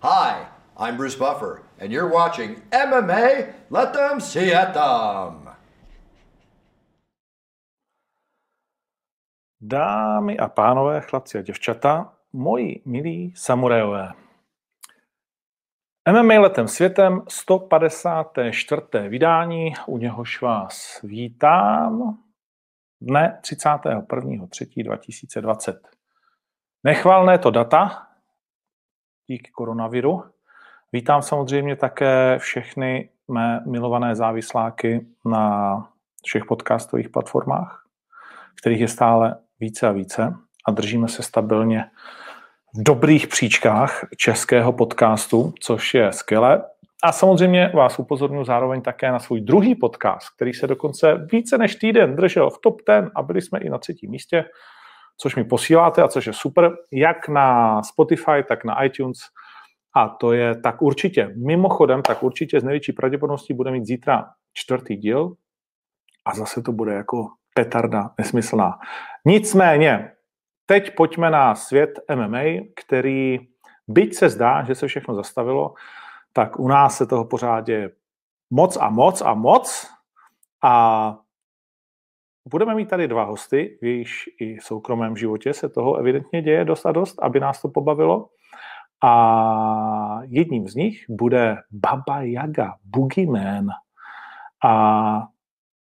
Hi, I'm Bruce Buffer, and you're watching MMA Let Them See It Them. Dámy a pánové, chlapci a děvčata, moji milí samurajové. MMA letem světem 154. vydání, u něhož vás vítám dne 31.3.2020. Nechvalné to data díky koronaviru. Vítám samozřejmě také všechny mé milované závisláky na všech podcastových platformách, kterých je stále více a více a držíme se stabilně v dobrých příčkách českého podcastu, což je skvělé. A samozřejmě vás upozorňuji zároveň také na svůj druhý podcast, který se dokonce více než týden držel v top 10 a byli jsme i na třetím místě, což mi posíláte a což je super, jak na Spotify, tak na iTunes. A to je tak určitě, mimochodem, tak určitě z největší pravděpodobností bude mít zítra čtvrtý díl a zase to bude jako petarda nesmyslná. Nicméně, teď pojďme na svět MMA, který, byť se zdá, že se všechno zastavilo, tak u nás se toho pořád děje moc a moc a moc a budeme mít tady dva hosty, v jejichž i soukromém životě se toho evidentně děje dost a dost, aby nás to pobavilo. A jedním z nich bude Baba Yaga, Boogeyman. A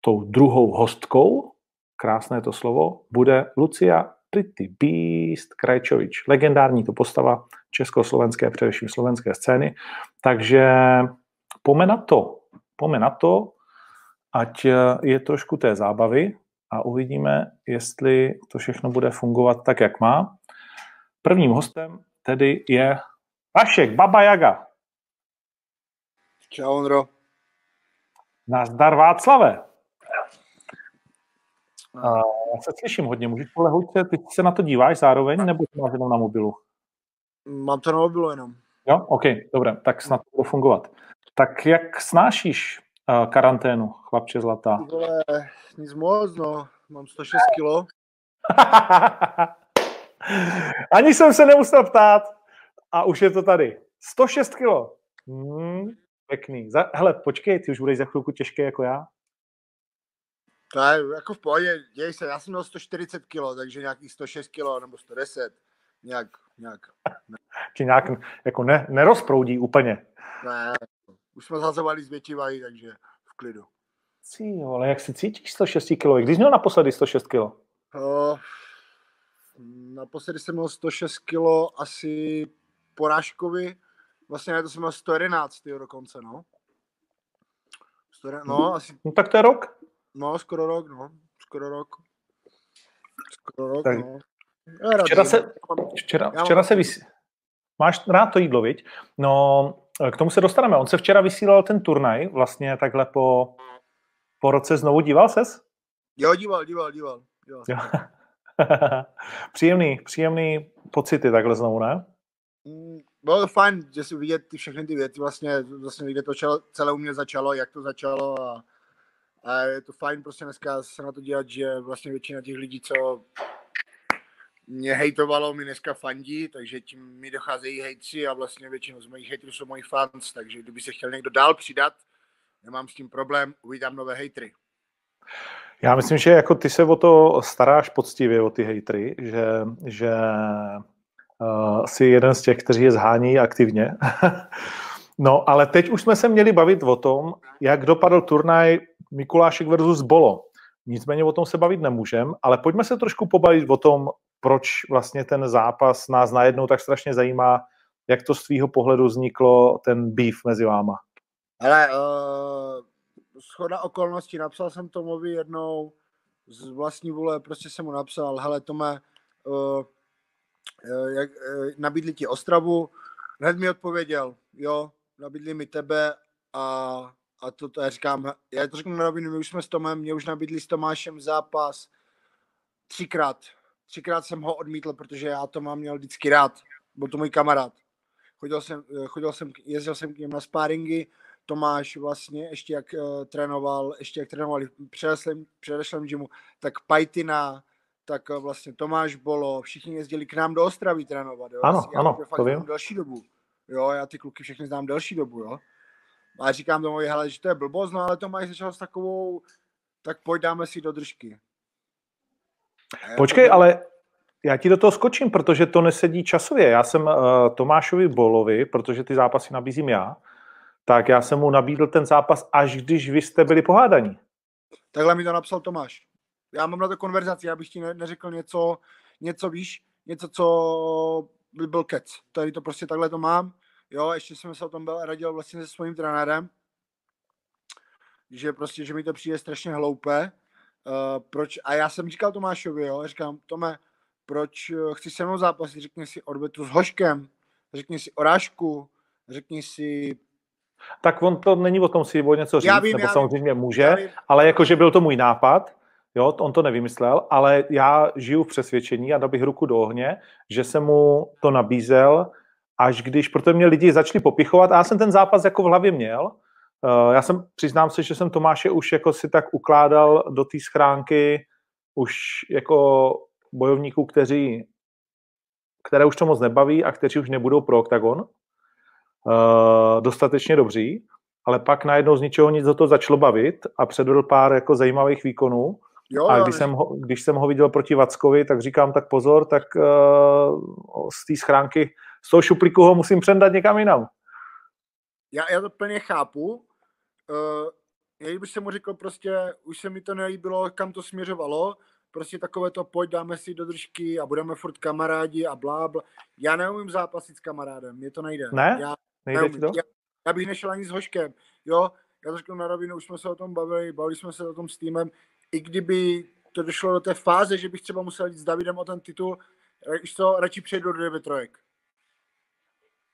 tou druhou hostkou, krásné to slovo, bude Lucia Pretty Beast Krajčovič. Legendární to postava československé, především slovenské scény. Takže pome na to, pome na to, ať je trošku té zábavy a uvidíme, jestli to všechno bude fungovat tak, jak má. Prvním hostem tedy je Vašek, Baba Jaga. Čau, Ondro. Nazdar Václave. Já se slyším hodně, můžeš polehnout se, ty se na to díváš zároveň, nebo to máš jenom na mobilu? Mám to na mobilu jenom. Jo, OK, dobré, tak snad to bude fungovat. Tak jak snášíš karanténu, chlapče zlatá? Vole, nic moc, no. Mám 106 kilo. Ani jsem se nemusel ptát a už je to tady. 106 kilo. Hmm, pěkný. Za, hele, počkej, ty už budeš za chvilku těžké jako já. To je jako v pohodě, děj se, já jsem měl 140 kg, takže nějakých 106 kg nebo 110, nějak, nějak. Ne. Ti nějak jako ne, nerozproudí úplně. Ne, už jsme zazovali z větší váhy, takže v klidu. Cí, ale jak si cítíš 106 kg? Když jsi měl naposledy 106 kg? Uh, naposledy jsem měl 106 kg asi porážkovi, vlastně to jsem měl 111 dokonce, no. 111, no, asi... No tak to je rok. No, skoro rok, no. Skoro rok. Skoro rok, tak. no. Včera se, včera, včera se vysí... Máš rád to jídlo, viď? No, k tomu se dostaneme. On se včera vysílal ten turnaj, vlastně takhle po, po roce znovu. Díval ses? Jo, díval, díval, díval. díval. Jo. příjemný, příjemný pocity takhle znovu, ne? Mm, bylo to fajn, že si vidět ty všechny ty věci, vlastně, vlastně vidět to čelo, celé u mě začalo, jak to začalo a a je to fajn prostě dneska se na to dělat, že vlastně většina těch lidí, co mě hejtovalo, mi dneska fandí, takže tím mi docházejí hejtři a vlastně většinou z mojich hejtrů jsou moji fans, takže kdyby se chtěl někdo dál přidat, nemám s tím problém, uvítám nové hejtry. Já myslím, že jako ty se o to staráš poctivě, o ty hejtry, že, že uh, jsi jeden z těch, kteří je zhání aktivně. no, ale teď už jsme se měli bavit o tom, jak dopadl turnaj Mikulášek versus Bolo. Nicméně o tom se bavit nemůžem, ale pojďme se trošku pobavit o tom, proč vlastně ten zápas nás najednou tak strašně zajímá, jak to z tvýho pohledu vzniklo ten beef mezi váma. Ale uh, schoda okolností, napsal jsem Tomovi jednou z vlastní vůle, prostě jsem mu napsal, hele Tome, uh, jak, uh, nabídli ti Ostravu, hned mi odpověděl, jo, nabídli mi tebe a a to, to já říkám, já to řeknu na rovinu, my už jsme s Tomem, mě už nabídli s Tomášem zápas třikrát. Třikrát jsem ho odmítl, protože já to mám měl vždycky rád. Byl to můj kamarád. Chodil jsem, chodil jsem, jezdil jsem k něm na sparingy, Tomáš vlastně ještě jak uh, trénoval, ještě jak trénovali v předešlém, předešlém gymu, tak Pajtina, tak uh, vlastně Tomáš Bolo, všichni jezdili k nám do Ostravy trénovat. Jo? Ano, já ano, to vím. další dobu. jo, já ty kluky všechny znám delší dobu, jo. A říkám tomu, hele, že to je blbost, no ale to mají začal s takovou, tak pojď dáme si do držky. Počkej, ale já ti do toho skočím, protože to nesedí časově. Já jsem uh, Tomášovi Bolovi, protože ty zápasy nabízím já, tak já jsem mu nabídl ten zápas, až když vy jste byli pohádaní. Takhle mi to napsal Tomáš. Já mám na to konverzaci, abych ti neřekl něco, něco víš, něco, co by byl kec. Tady to prostě takhle to mám. Jo, ještě jsem se o tom byl radil vlastně se svým trenérem, že prostě, že mi to přijde strašně hloupé. Uh, proč? A já jsem říkal Tomášovi, jo, říkám, Tome, proč eh, chci se mnou zápasit, řekni si odbetu s hoškem, řekni si orážku, řekni si tak on to není o tom si o něco říct, já vím, nebo já samozřejmě vím, může, vím. ale jakože byl to můj nápad, jo, on to nevymyslel, ale já žiju v přesvědčení a dal bych ruku do ohně, že jsem mu to nabízel, až když, protože mě lidi začali popichovat a já jsem ten zápas jako v hlavě měl, já jsem, přiznám se, že jsem Tomáše už jako si tak ukládal do té schránky už jako bojovníků, kteří, které už to moc nebaví a kteří už nebudou pro OKTAGON, uh, dostatečně dobří, ale pak najednou z ničeho nic do toho začalo bavit a předvedl pár jako zajímavých výkonů. Jo, a když jsem, ho, když jsem ho viděl proti Vackovi, tak říkám, tak pozor, tak uh, z té schránky, z toho šuplíku ho musím přendat někam jinam. Já, já to plně chápu. Uh, já bych se mu řekl prostě, už se mi to nelíbilo, kam to směřovalo, prostě takové to pojď, dáme si do držky a budeme furt kamarádi a blá, blá. Já neumím zápasit s kamarádem, mě to nejde. Ne? Já, nejde neumím. to? Já, já, bych nešel ani s Hoškem, jo, já to řeknu na rovinu, už jsme se o tom bavili, bavili jsme se o tom s týmem, i kdyby to došlo do té fáze, že bych třeba musel jít s Davidem o ten titul, už to radši přejdu do 9 trojek.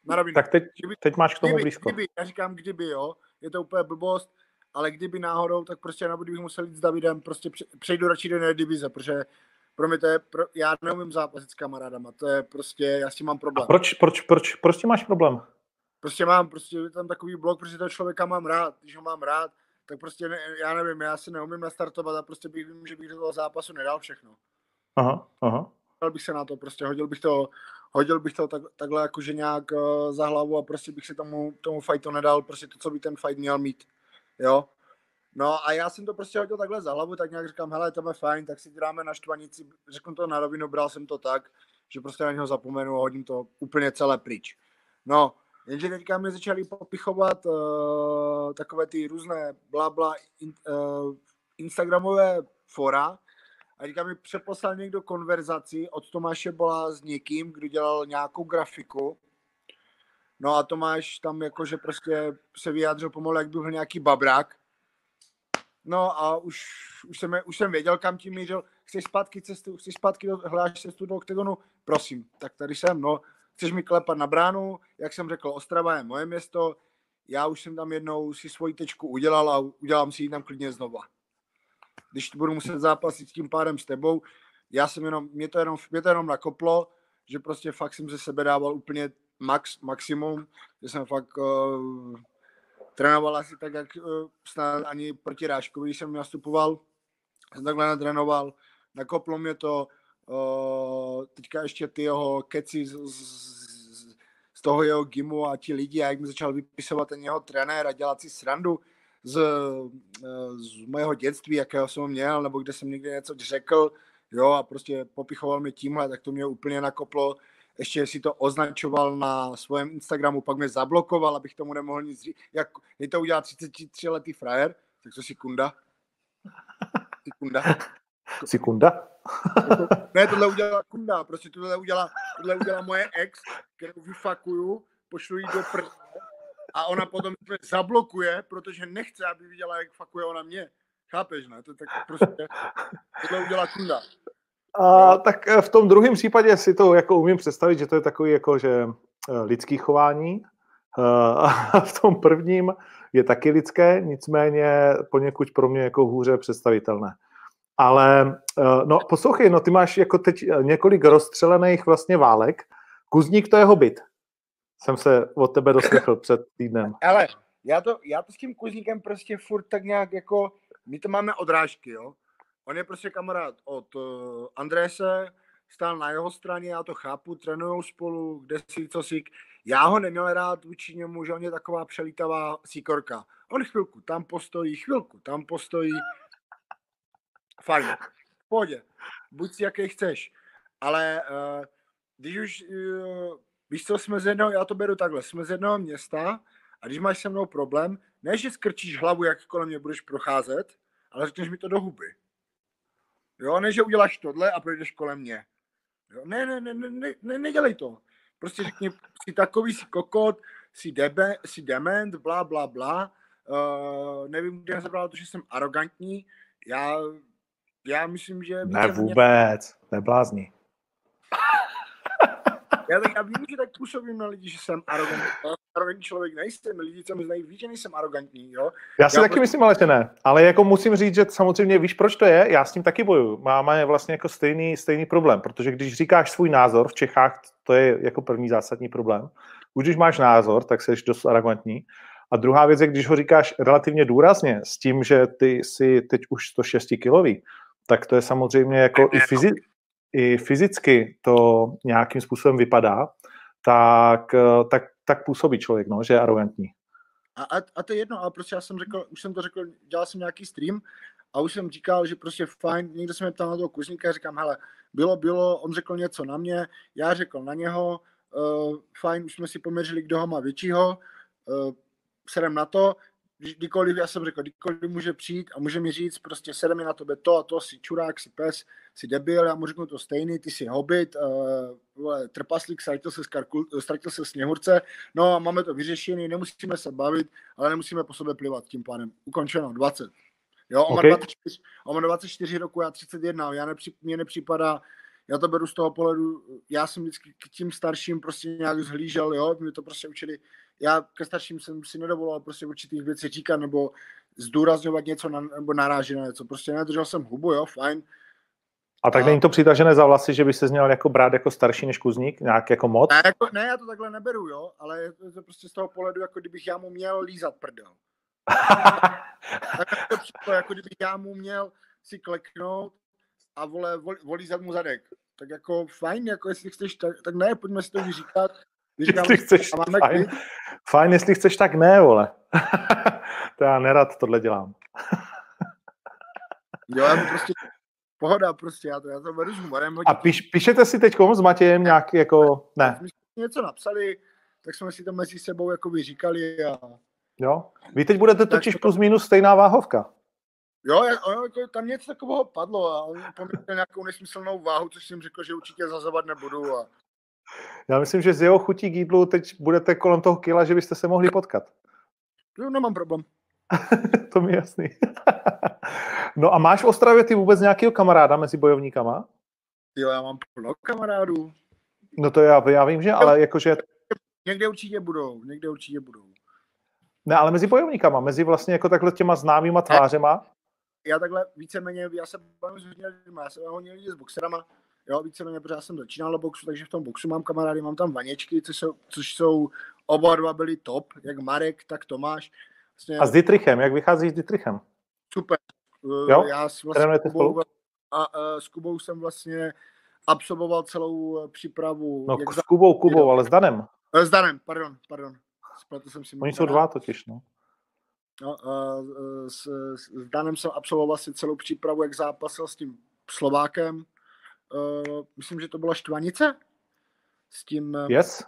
Na rovinu. Tak teď, kdyby, teď máš k tomu kdyby, blízko. Kdyby, já říkám kdyby, jo, je to úplně blbost, ale kdyby náhodou, tak prostě nebo bych musel jít s Davidem, prostě přejdu radši do jiné divize, protože pro mě to je, pro, já neumím zápasit s kamarádama, to je prostě, já s tím mám problém. A proč, proč, proč, proč máš problém? Prostě mám, prostě je tam takový blok, protože toho člověka mám rád, když ho mám rád, tak prostě ne, já nevím, já si neumím nastartovat a prostě bych vím, že bych do toho zápasu nedal všechno. Aha, aha. Hodil bych se na to, prostě hodil bych to, hodil bych to tak, takhle jakože nějak uh, za hlavu a prostě bych si tomu, tomu fightu nedal, prostě to, co by ten fight měl mít jo. No a já jsem to prostě hodil takhle za hlavu, tak nějak říkám, hele, to je fajn, tak si dáme na štvanici, řeknu to na rovinu, bral jsem to tak, že prostě na něho zapomenu a hodím to úplně celé pryč. No, jenže teďka mi začali popichovat uh, takové ty různé blabla in, uh, Instagramové fora a teďka mi přeposlal někdo konverzaci od Tomáše Bola s někým, kdo dělal nějakou grafiku No a Tomáš tam jakože prostě se vyjádřil pomalu, jak byl nějaký babrák. No a už, už, jsem, už jsem věděl, kam tím mířil. Chceš zpátky cestu, chceš zpátky, do, hledáš cestu do oktagonu? Prosím, tak tady jsem, no. Chceš mi klepat na bránu? Jak jsem řekl, Ostrava je moje město. Já už jsem tam jednou si svoji tečku udělal a udělám si ji tam klidně znova. Když budu muset zápasit s tím pádem s tebou, já jsem jenom, mě to jenom, mě to jenom nakoplo, že prostě fakt jsem ze sebe dával úplně max, maximum, že jsem fakt uh, trénoval asi tak, jak uh, snad ani proti Ráškovi, když jsem nastupoval, jsem takhle natrénoval, nakoplo mě to, uh, teďka ještě ty jeho keci z, z, z toho jeho gimu a ti lidi, a jak mi začal vypisovat ten jeho trenér a dělat si srandu z, z mého dětství, jakého jsem měl, nebo kde jsem někde něco řekl, jo, a prostě popichoval mě tímhle, tak to mě úplně nakoplo, ještě si to označoval na svém Instagramu, pak mě zablokoval, abych tomu nemohl nic říct. Jak je to udělal 33 letý frajer, tak to si kunda. Si kunda. Kunda? ne, tohle udělala kunda, prostě tohle udělala, tohle udělala moje ex, kterou vyfakuju, pošlu jí do prdele a ona potom zablokuje, protože nechce, aby viděla, jak fakuje ona mě. Chápeš, ne? To tak prostě, tohle udělá kunda. A, tak eh, v tom druhém případě si to jako umím představit, že to je takový jako, že eh, lidský chování. Eh, a v tom prvním je taky lidské, nicméně poněkud pro mě jako hůře představitelné. Ale no poslouchej, no ty máš jako teď několik rozstřelených vlastně válek. Kuzník to je hobit. Jsem se od tebe doslechl před týdnem. Ale já to, já to s tím kuzníkem prostě furt tak nějak jako, my to máme odrážky, jo on je prostě kamarád od uh, Andrése, stál na jeho straně, já to chápu, trénujou spolu, kde si, co si. Já ho neměl rád vůči němu, že on je taková přelítavá síkorka. On chvilku tam postojí, chvilku tam postojí. Fajn, v pohodě. Buď si jaký chceš. Ale uh, když už, uh, víš co, jsme z jednoho, já to beru takhle, jsme z jednoho města a když máš se mnou problém, ne, že skrčíš hlavu, jak kolem mě budeš procházet, ale řekneš mi to do huby. Jo, ne, že uděláš tohle a projdeš kolem mě. Jo, ne, ne, ne, ne, ne, ne, nedělej to. Prostě řekni, jsi takový, jsi kokot, jsi, debe, jsi dement, bla, bla, bla. Uh, nevím, kde jsem to, že jsem arrogantní. Já, já myslím, že... Ne vůbec, neblázni. Já, tak, já vím, že tak působím na lidi, že jsem arrogantní. Arrogantní člověk nejsem. Lidi, co mi znají, ví, že nejsem arrogantní. Jo? Já si já taky prostě... myslím, ale že ne. Ale jako musím říct, že samozřejmě víš, proč to je. Já s tím taky bojuju. Máme vlastně jako stejný, stejný problém, protože když říkáš svůj názor v Čechách, to je jako první zásadní problém. Už když máš názor, tak jsi dost arrogantní. A druhá věc je, když ho říkáš relativně důrazně s tím, že ty jsi teď už 106 kilový, tak to je samozřejmě jako i, fyzi- i fyzicky to nějakým způsobem vypadá, tak, eh, tak, tak působí člověk, no, že je arrogantní. A, a, a to je jedno, ale prostě já jsem řekl, už jsem to řekl, dělal jsem nějaký stream a už jsem říkal, že prostě fajn, někdo se mě ptal na toho kuzníka, říkám, hele, bylo, bylo, on řekl něco na mě, já řekl na něho, uh, fajn, už jsme si poměřili, kdo ho má většího, uh, sedem na to, kdykoliv, já jsem řekl, kdykoliv může přijít a může mi říct, prostě sedem na tebe to a to, si čurák, si pes, si debil, já mu řeknu to stejný, ty si hobit, uh, trpaslík, ztratil se, skarkul, ztratil se sněhurce, no a máme to vyřešené, nemusíme se bavit, ale nemusíme po sobě plivat tím pádem. Ukončeno, 20. Jo, on, okay. má 24, on má 24 roku, já 31, já nepři, mně nepřipadá, já to beru z toho pohledu, já jsem vždycky k tím starším prostě nějak zhlížel, jo, mě to prostě učili, já ke starším jsem si nedovoloval prostě určitých věcí říkat nebo zdůrazňovat něco na, nebo narážet na něco, prostě nedržel jsem hubu, jo, fajn. A tak a... není to přitažené za vlasy, že by se měl jako brát jako starší než kuzník, nějak jako moc? Ne, jako, ne, já to takhle neberu, jo, ale je to prostě z toho pohledu, jako kdybych já mu měl lízat prdel. tak to přišlo, jako kdybych já mu měl si kleknout a vole, volízat mu zadek. Tak jako fajn, jako jestli chceš, tak, tak ne, pojďme si to vyříkat. Říkám, jestli chceš, fajn, fajn, jestli chceš, tak ne, vole. to já nerad tohle dělám. jo, já prostě pohoda prostě, já to, já to beru s humorem. A píš, píšete si teď s Matějem nějak jako, ne? My jsme něco napsali, tak jsme si to mezi sebou jako říkali a... Jo, vy teď budete totiž to... plus minus stejná váhovka. Jo, jo jako tam něco takového padlo a on poměl nějakou nesmyslnou váhu, což jsem řekl, že určitě zazovat nebudu a já myslím, že z jeho chutí k jídlu teď budete kolem toho kila, že byste se mohli potkat. Jo, nemám problém. to mi jasný. no a máš v Ostravě ty vůbec nějakého kamaráda mezi bojovníkama? Jo, já mám plno kamarádů. No to já, já vím, že, ale jakože... Někde určitě budou, někde určitě budou. Ne, ale mezi bojovníkama, mezi vlastně jako takhle těma známýma tvářema. Já takhle víceméně, já se bavím s hodně lidmi, já se hodně lidí s boxerama, jo, víceméně, protože já jsem začínal do boxu, takže v tom boxu mám kamarády, mám tam vaněčky, což jsou, což jsou oba dva byli top, jak Marek, tak Tomáš. Vlastně, a s Dietrichem, jak vycházíš s Dietrichem? Super. Eh, jo? Já s, vlastně Kubou, a, a, s Kubou jsem vlastně absolvoval celou eh, přípravu. No jak s Kubou, Kubou, ale s Danem. Eh, s Danem, pardon, pardon. Spletl jsem si Oni jsou dva totiž, no. No, s, s Danem jsem absolvoval si celou přípravu, jak zápasil s tím Slovákem, uh, myslím, že to byla Štvanice, s tím... Eh, yes.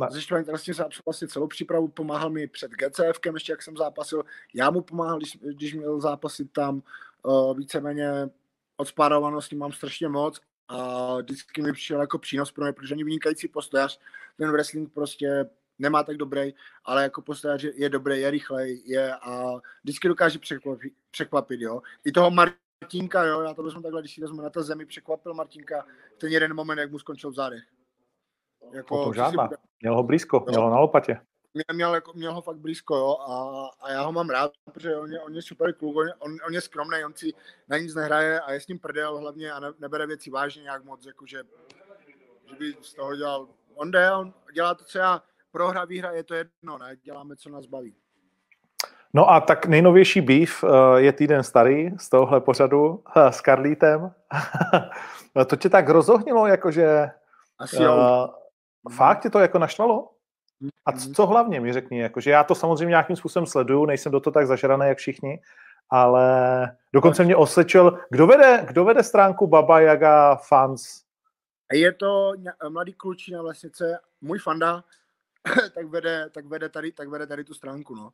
Ne. Ze Štvanice vlastně jsem vlastně celou přípravu, pomáhal mi před GCFkem, ještě jak jsem zápasil, já mu pomáhal, když, když měl zápasit tam, uh, víceméně od spárovanosti mám strašně moc a vždycky mi přišel jako přínos pro mě, protože ani vynikající postojař, ten wrestling prostě nemá tak dobrý, ale jako postojař je dobrý, je rychlej, je a vždycky dokáže překvapit, překvapit jo. I toho Mar- Martinka, jo, já to vezmu takhle, když si vezmu na té zemi, překvapil Martinka ten jeden moment, jak mu skončil v zádech. Jako, to žádná. Si... Měl ho blízko, jo. měl ho na lopatě. Měl, měl, jako, měl ho fakt blízko, jo, a, a já ho mám rád, protože on je, on je super kluk, on, on, on je skromný, on si na nic nehraje a je s ním prdel hlavně a ne, nebere věci vážně nějak moc, jakože, že by z toho dělal, on jde, on dělá to, co já, prohra, výhra, je to jedno, ne, děláme, co nás baví. No a tak nejnovější beef uh, je týden starý z tohohle pořadu uh, s Karlítem. to tě tak rozohnilo, jakože... Asi jo. Uh, fakt tě to jako naštvalo? A co, co hlavně mi řekni, jakože já to samozřejmě nějakým způsobem sleduju, nejsem do toho tak zažraný, jak všichni, ale dokonce mě osvědčil, kdo vede, kdo vede stránku Baba Yaga Fans? Je to mladý klučí na vesnice, můj fanda, tak vede, tak vede tady, tak vede tady tu stránku, no.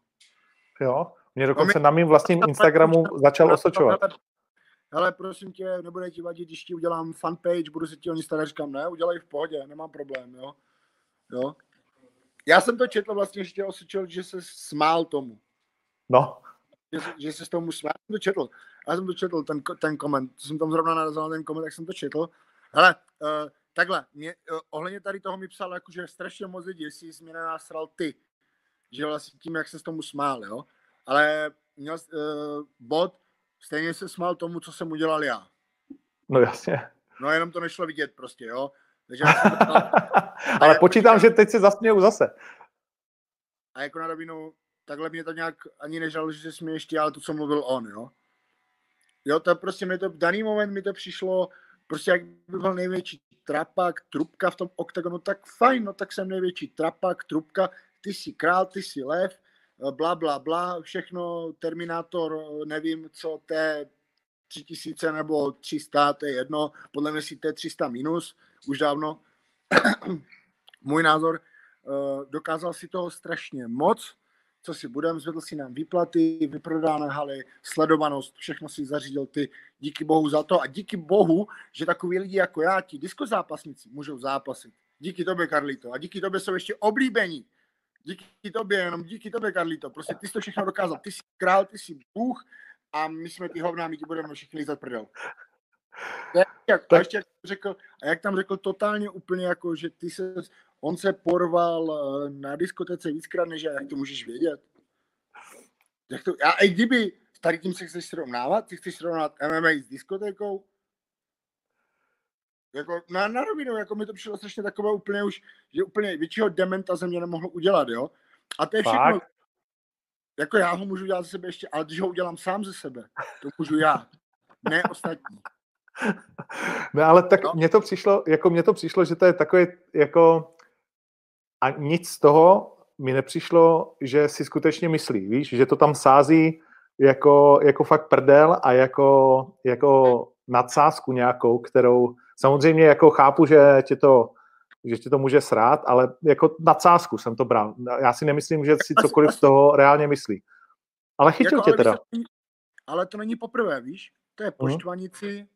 Jo, mě dokonce na mým vlastním Instagramu začal osočovat. Ale prosím tě, nebude ti vadit, když ti udělám fanpage, budu se ti o ní starat, říkám, ne, udělej v pohodě, nemám problém, jo. Jo. Já jsem to četl vlastně, že tě osočil, že se smál tomu. No. Že, že se s tomu smál, já jsem to četl. Já jsem to četl, ten, ten koment, jsem tam zrovna narazil na ten koment, tak jsem to četl. Hele, uh, takhle, mě, uh, ohledně tady toho mi psal, jako, že strašně moc lidí, jestli jsi mě nenásral ty, že vlastně tím, jak se s tomu smál, jo. Ale měl uh, bod, stejně se smál tomu, co jsem udělal já. No jasně. No jenom to nešlo vidět prostě, jo. Takže to, Ale počítám, že teď se zasměju zase. A jako na rovinu, takhle mě to nějak ani nežal, že se směješ ty, ale to, co mluvil on, jo. Jo, to prostě mi to, v daný moment mi to přišlo, prostě jak by byl největší trapak, trubka v tom oktagonu, tak fajn, no tak jsem největší trapak, trubka, ty jsi král, ty jsi lev, bla, bla, bla, všechno, Terminátor, nevím, co, T 3000 nebo 300, to je jedno, podle mě si T 300 minus, už dávno, můj názor, eh, dokázal si toho strašně moc, co si budem, zvedl si nám výplaty, vyprodané haly, sledovanost, všechno si zařídil ty, díky bohu za to a díky bohu, že takový lidi jako já, ti diskozápasníci, můžou zápasit. Díky tobě, Karlito, a díky tobě jsou ještě oblíbení. Díky tobě, jenom díky tobě, Karlito. Prostě ty jsi to všechno dokázal. Ty jsi král, ty jsi bůh a my jsme ty hovná, my ti budeme všichni lízat prdel. Jak, a ještě jak řekl, a jak tam řekl totálně úplně jako, že ty se, on se porval eh, na diskotece víckrát než já, jak to můžeš vědět? Jak to, a i kdyby tady tím se chceš srovnávat, ty chceš srovnávat MMA s diskotékou, jako na, na rovinu, jako mi to přišlo strašně takové úplně už, že úplně většího dementa ze mě nemohl udělat, jo. A to je všechno. Fakt? Jako já ho můžu dělat ze sebe ještě, ale když ho udělám sám ze sebe, to můžu já, ne ostatní. No ale tak no. mně to přišlo, jako mně to přišlo, že to je takové jako a nic z toho mi nepřišlo, že si skutečně myslí, víš, že to tam sází jako, jako fakt prdel a jako, jako nadsázku nějakou, kterou samozřejmě jako chápu, že tě to že tě to může srát, ale jako nadsázku jsem to bral. Já si nemyslím, že si cokoliv z toho reálně myslí. Ale chytil jako, tě teda. Ale to není poprvé, víš? To je mhm. poštvanici,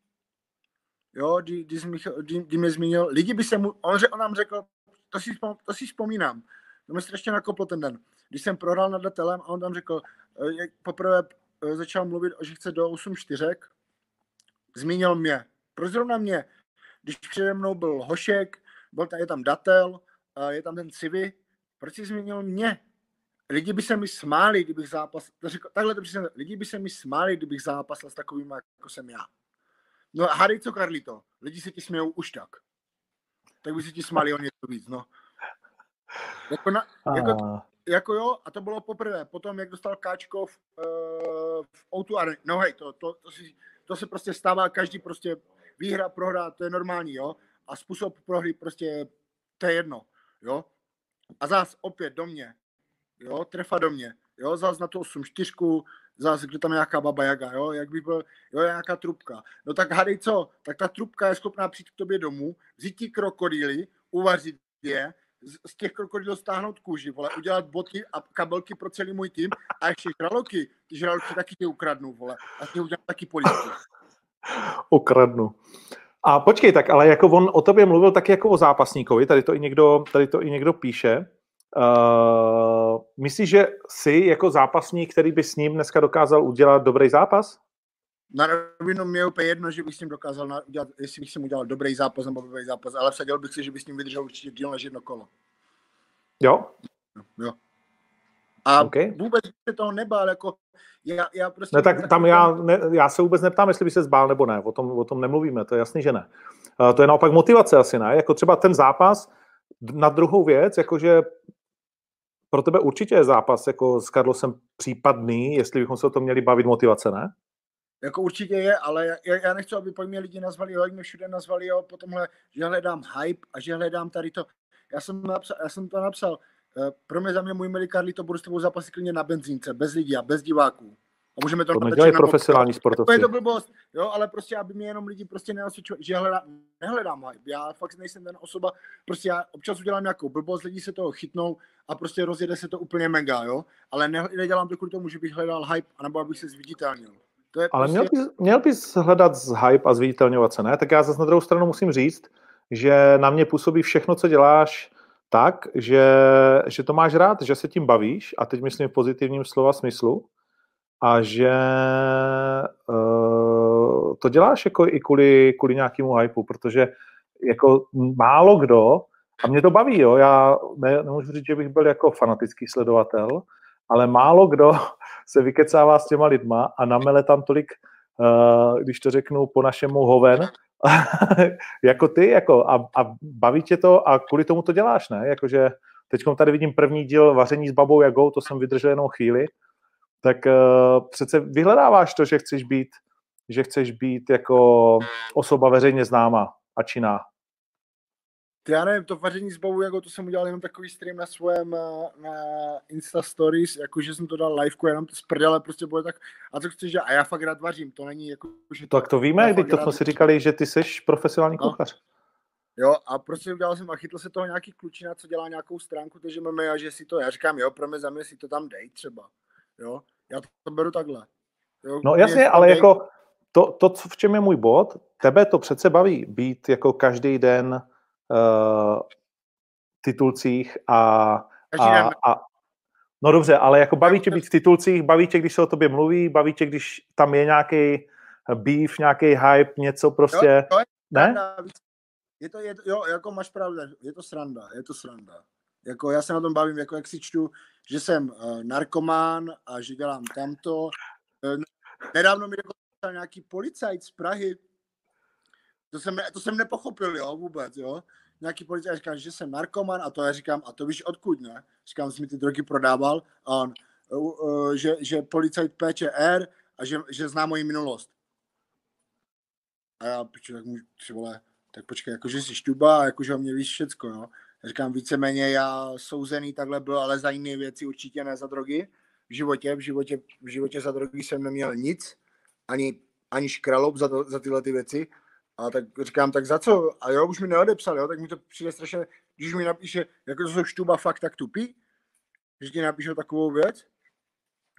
jo, kdy, kdy, kdy, kdy mě zmínil, lidi by se mu, on, on nám řekl, to si, to si vzpomínám, to mi strašně nakoplo ten den, když jsem prohrál nad datelem a on tam řekl, eh, jak poprvé eh, začal mluvit, že chce do 8 čtyřek, zmínil mě, proč zrovna mě, když přede mnou byl Hošek, byl tam, je tam Datel, je tam ten Civi, proč jsi zmínil mě? Lidi by se mi smáli, kdybych zápasil, takhle to přesně, lidi by se mi smáli, kdybych zápasil s takovým, jako jsem já. No hádej co, Karlito, lidi se ti smějou už tak. Tak by se ti smáli o něco víc, no. Jako, na, jako, jako jo, a to bylo poprvé. Potom, jak dostal Káčko v, uh, v Outu Arena. No hej, to, to, to, si, to se prostě stává, každý prostě výhra, prohra, to je normální, jo. A způsob prohry prostě, to je jedno, jo. A zás opět do mě, jo, trefa do mě, jo, zás na tu 8 čtyřku, zase, kde tam nějaká baba jaga, jo, jak by byl, jo, nějaká trubka. No tak hádej co, tak ta trubka je schopná přijít k tobě domů, vzít ti krokodýly, uvařit je, z, z těch krokodýlů stáhnout kůži, vole, udělat boty a kabelky pro celý můj tým a ještě žraloky, ty žraloky taky tě ukradnu, vole, a ty udělám taky policii. Ukradnu. A počkej, tak ale jako on o tobě mluvil taky jako o zápasníkovi, tady to i někdo, tady to i někdo píše, Uh, myslíš, že jsi jako zápasník, který by s ním dneska dokázal udělat dobrý zápas? Na rovinu mě je úplně jedno, že bych s ním dokázal udělat, jestli bych s ním udělal dobrý zápas nebo dobrý zápas, ale vsadil bych si, že bych s ním vydržel určitě díl než jedno kolo. Jo? Jo. A okay. vůbec se toho nebál, jako já, já prostě... Ne, tak tam já, ne, já se vůbec neptám, jestli by se zbál nebo ne, o tom, o tom nemluvíme, to je jasný, že ne. Uh, to je naopak motivace asi, ne? Jako třeba ten zápas, na druhou věc, jakože pro tebe určitě je zápas jako s Carlosem případný, jestli bychom se o tom měli bavit motivace, ne? Jako určitě je, ale já, já nechci, aby po mě lidi nazvali, jo, jak mě všude nazvali, jo, potomhle, že hledám hype a že hledám tady to. Já jsem, napsal, já jsem to napsal, eh, pro mě za mě můj milý Karli, to budu s tebou zápasit klidně na benzínce, bez lidí a bez diváků. A můžeme to, to nedělají profesionální sportovci. To je to blbost, jo, ale prostě, aby mě jenom lidi prostě neosvědčovali, že hledám, nehledám hype. Já fakt nejsem ten osoba, prostě já občas udělám nějakou blbost, lidi se toho chytnou a prostě rozjede se to úplně mega, jo, ale ne, nedělám to kvůli tomu, že bych hledal hype, anebo abych se zviditelnil. To je ale prostě... měl, bys, měl bys hledat z hype a zviditelňovat se, ne? Tak já zase na druhou stranu musím říct, že na mě působí všechno, co děláš, tak, že, že to máš rád, že se tím bavíš, a teď myslím v pozitivním slova smyslu, a že uh, to děláš jako i kvůli, kvůli nějakému hypeu, protože jako málo kdo, a mě to baví, jo, já ne, nemůžu říct, že bych byl jako fanatický sledovatel, ale málo kdo se vykecává s těma lidma a namele tam tolik, uh, když to řeknu po našemu hoven, jako ty, jako a, a baví tě to a kvůli tomu to děláš, ne? Jakože teď tady vidím první díl vaření s babou Jagou, to jsem vydržel jenom chvíli, tak uh, přece vyhledáváš to, že chceš být, že chceš být jako osoba veřejně známá a činná. Ty já nevím, to vaření s babou Jagou, to jsem udělal jenom takový stream na svém na Insta Stories, jakože jsem to dal liveku, jenom z prdele prostě bude tak, a co chceš, a já fakt rád vařím, to není jako, že Tak to víme, když to jsme si říkali, že ty jsi profesionální no. kuchař. Jo, a prostě udělal jsem a chytl se toho nějaký klučina, co dělá nějakou stránku, takže máme a že si to, já říkám, jo, pro mě za mě si to tam dej třeba, jo, já to beru takhle. Jo, no jasně, ale dej... jako to, to, v čem je můj bod, tebe to přece baví být jako každý den uh, titulcích a, a, a No dobře, ale jako baví tě být v titulcích, baví tě, když se o tobě mluví, baví tě, když tam je nějaký beef, nějaký hype, něco prostě, jo, to je ne? Je to, je to, jo, jako máš pravdu, je to sranda, je to sranda. Jako já se na tom bavím, jako jak si čtu, že jsem uh, narkomán a že dělám tamto. Uh, nedávno mi dokonce nějaký policajt z Prahy, to jsem, to jsem nepochopil, jo, vůbec, jo. Nějaký policajt říká, že jsem narkoman a to já říkám, a to víš odkud, ne? Říkám, že mi ty drogy prodával a on, uh, uh, že, že policajt PČR a že, že zná moji minulost. A já, piču, tak můžu, vole, tak počkej, jakože jsi štuba a jakože o mě víš všecko, jo říkám víceméně já souzený takhle byl, ale za jiné věci určitě ne za drogy. V životě, v životě, v životě za drogy jsem neměl nic, ani, ani škralob za, to, za tyhle ty věci. A tak říkám, tak za co? A jo, už mi neodepsal, jo, tak mi to přijde strašně, když mi napíše, jako to jsou štuba fakt tak tupý, že ti napíšou takovou věc,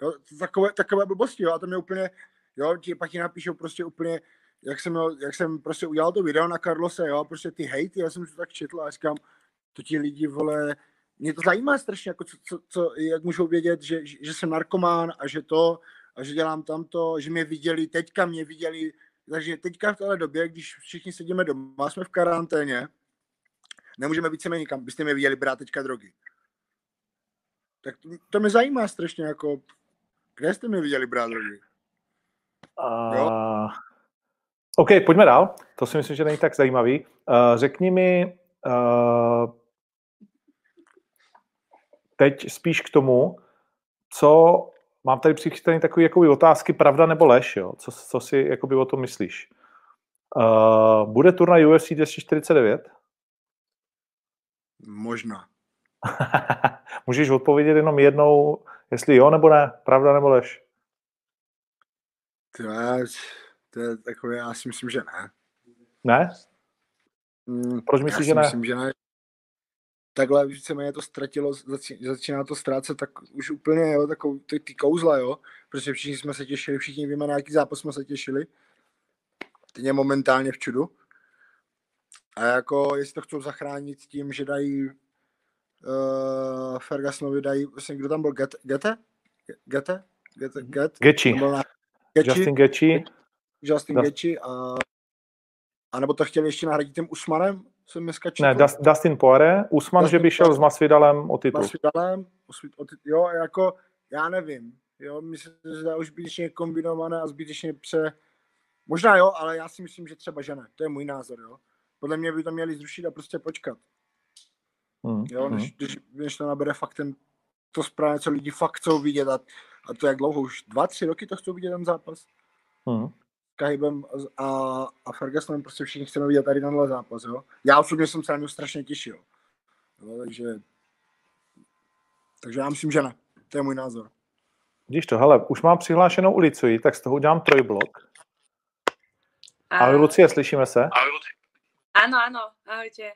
jo, takové, takové blbosti, jo, a to mě úplně, jo, ti pak ti napíšou prostě úplně, jak jsem, jak jsem prostě udělal to video na Carlose, jo, prostě ty hejty, já jsem to tak četl a říkám, to ti lidi, vole, mě to zajímá strašně, jako co, co, co, jak můžou vědět, že, že jsem narkomán a že to, a že dělám tamto, že mě viděli, teďka mě viděli, takže teďka v této době, když všichni sedíme doma, jsme v karanténě, nemůžeme víceméně nikam, byste mě viděli brát teďka drogy. Tak to, to mě zajímá strašně, jako, kde jste mě viděli brát drogy? Uh, OK, pojďme dál. To si myslím, že není tak zajímavý. Uh, řekni mi, uh, teď spíš k tomu, co mám tady přichystané takové jakoby otázky pravda nebo lež, jo? Co, co si jakoby o tom myslíš? Uh, bude turnaj UFC 249? Možná. Můžeš odpovědět jenom jednou, jestli jo nebo ne, pravda nebo lež? To je, to je takové, já si myslím, že ne. Ne? Mm, Proč myslíš, že ne? myslím, že ne takhle víceméně to ztratilo, začíná to ztrácet tak už úplně, jo, takový ty, ty kouzla, jo, protože všichni jsme se těšili, všichni víme, na jaký zápas jsme se těšili. Teď je momentálně v čudu. A jako, jestli to chcou zachránit tím, že dají uh, Fergusonovi dají, vlastně, kdo tam byl, Gete? Gete? Gete? Gete? Get? Gechi. Justin Gechi. Justin Gechi a, a nebo to chtěli ještě nahradit tím Usmanem, jsem dneska četl. Ne, Dustin Poirier, Usman, Dustin že by šel s Masvidalem o titul. Masvidalem, o titul, jo, jako, já nevím, jo, myslím, že to je už zbytečně kombinované a zbytečně pře... Možná jo, ale já si myslím, že třeba že ne. To je můj názor, jo. Podle mě by to měli zrušit a prostě počkat. Hmm. Jo, než, hmm. když, když to nabere fakt ten, to správně, co lidi fakt chcou vidět a, a to jak dlouho, už dva, tři roky to chcou vidět ten zápas. Hmm. Kahibem a, a Fergusonem prostě všichni chceme vidět tady tenhle zápas, jo. Já osobně jsem se na něj strašně těšil. Jo, takže, takže já myslím, že ne. To je můj názor. Vidíš to, hele, už mám přihlášenou ulici, tak z toho udělám trojblok. Ahoj, Lucie, slyšíme se? Ahoj, Lucie. Ano, ano, ahojte.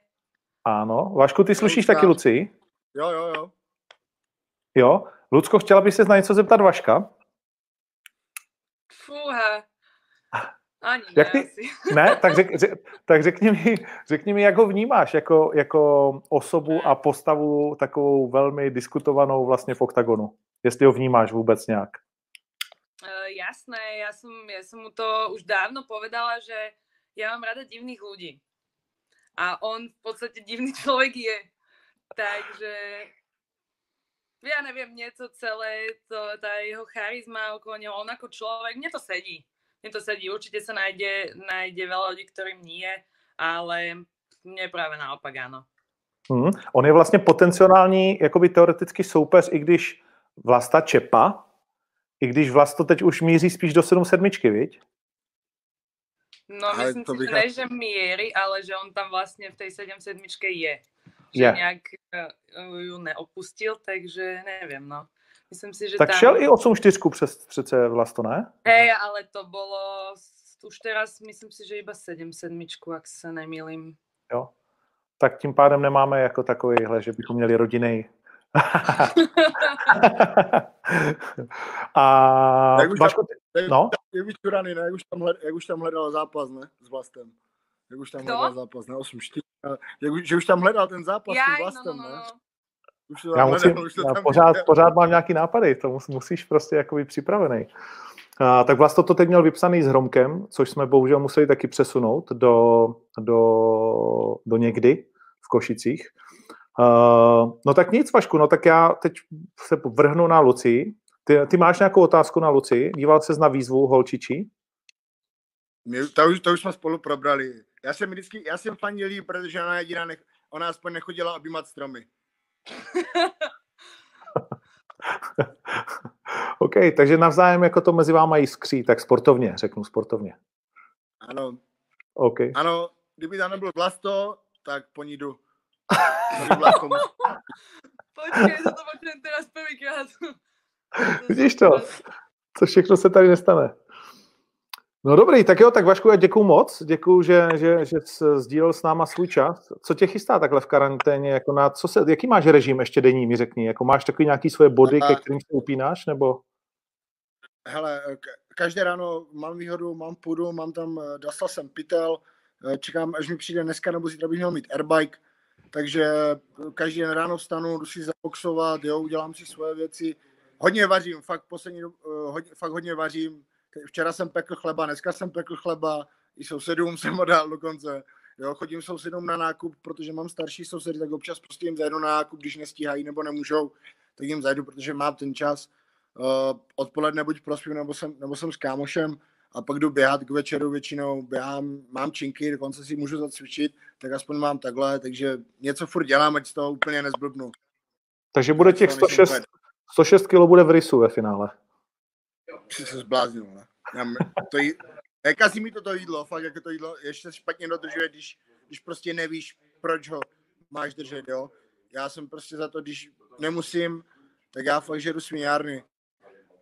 Ano. Vašku, ty slyšíš taky Luci? Jo, jo, jo. Jo? Lucko, chtěla bys se na něco zeptat Vaška? Fúha. Ani jak ty, ne, tak, řek, řek, tak řekni, mi, řekni mi, jak ho vnímáš jako, jako osobu a postavu takovou velmi diskutovanou vlastně v OKTAGONu. Jestli ho vnímáš vůbec nějak. Uh, jasné, ja som, ja som mu to už dávno povedala, že ja mám rada divných ľudí. A on v podstate divný človek je. Takže ja neviem, mne to celé, to, tá jeho charizma okolo neho, on ako človek, mne to sedí. Mne to sedí, určite sa nájde, nájde veľa ľudí, ktorým nie, ale mne práve naopak áno. Hmm. On je vlastně potenciální jakoby teoretický soupeř, i když Vlasta Čepa, i když Vlasto teď už míří spíš do 7 sedmičky, viď? No, ale myslím si, že ne, že míří, ale že on tam vlastně v té 7 sedmičke je. Že je. nějak uh, ju neopustil, takže nevím, no. Myslím si, že tak tam... šel i 8 čtyřku přes přece Vlasto, ne? Hej, ale to bylo už teraz, myslím si, že iba 7 sedmičku, ak se nemýlim. Jo. Tak tím pádem nemáme jako takovýhle, že bychom měli rodinný a jak už Vašku, tam, no? Jak, ne? Jak už, tam hled, jak už tam hledal zápas, ne? S Vlastem. Jak už tam Kto? hledal zápas, ne? 8 4 jak, že už tam hledal ten zápas Jaj, s tím Vlastem, no, no, no. ne? Už já, musím, už já pořád, pořád mám nějaký nápady, to mus, musíš prostě jako být připravený. A, tak Vlasto to teď měl vypsaný s Hromkem, což jsme bohužel museli taky přesunout do, do, do někdy v Košicích. Uh, no tak nic, Vašku, no tak já teď se vrhnu na Luci. Ty, ty máš nějakou otázku na Luci? Díval ses na výzvu holčičí? My, to, už, to už jsme spolu probrali. Já jsem vždycky, já jsem fandil protože ona jediná, nech, ona aspoň nechodila objímat stromy. OK, takže navzájem jako to mezi váma jiskří, tak sportovně, řeknu sportovně. Ano. OK. Ano, kdyby tam nebyl Vlasto, tak po ní jdu. Počkej, to to počujem teraz prvýkrát. Vidíš to? Co všechno se tady nestane. No dobrý, tak jo, tak Vašku, já děkuju moc, děkuju, že, že, že jsi sdílel s náma svůj čas. Co tě chystá takhle v karanténě, jako na, co se, jaký máš režim ještě denní, mi řekni, jako máš takový nějaký svoje body, ke kterým se upínáš, nebo? Hele, každé ráno mám výhodu, mám půdu, mám tam, eh, dostal jsem pytel, eh, čekám, až mi přijde dneska nebo zítra bych měl mít airbike, takže každý den ráno vstanu, jdu si zaboxovat, jo, udělám si svoje věci. Hodně vařím, fakt poslední, hodně, fakt hodně vařím. Včera jsem pekl chleba, dneska jsem pekl chleba, i sousedům jsem ho dal dokonce. Jo, chodím sousedům na nákup, protože mám starší sousedy, tak občas prostě jim zajdu na nákup, když nestíhají nebo nemůžou, tak jim zajdu, protože mám ten čas. Uh, odpoledne buď prospím, nebo jsem, nebo jsem s kámošem, a pak jdu běhat k večeru většinou, běhám, mám činky, dokonce si můžu zacvičit, tak aspoň mám takhle, takže něco furt dělám, ať z toho úplně nezblbnu. Takže bude těch 106, 106 kg bude v rysu ve finále. Jsi se zbláznil, ne? Já, to jí, nekazí mi to to jídlo, fakt jako to jídlo ještě špatně dodržuje, když, když prostě nevíš, proč ho máš držet, jo. Já jsem prostě za to, když nemusím, tak já fakt žeru směrny.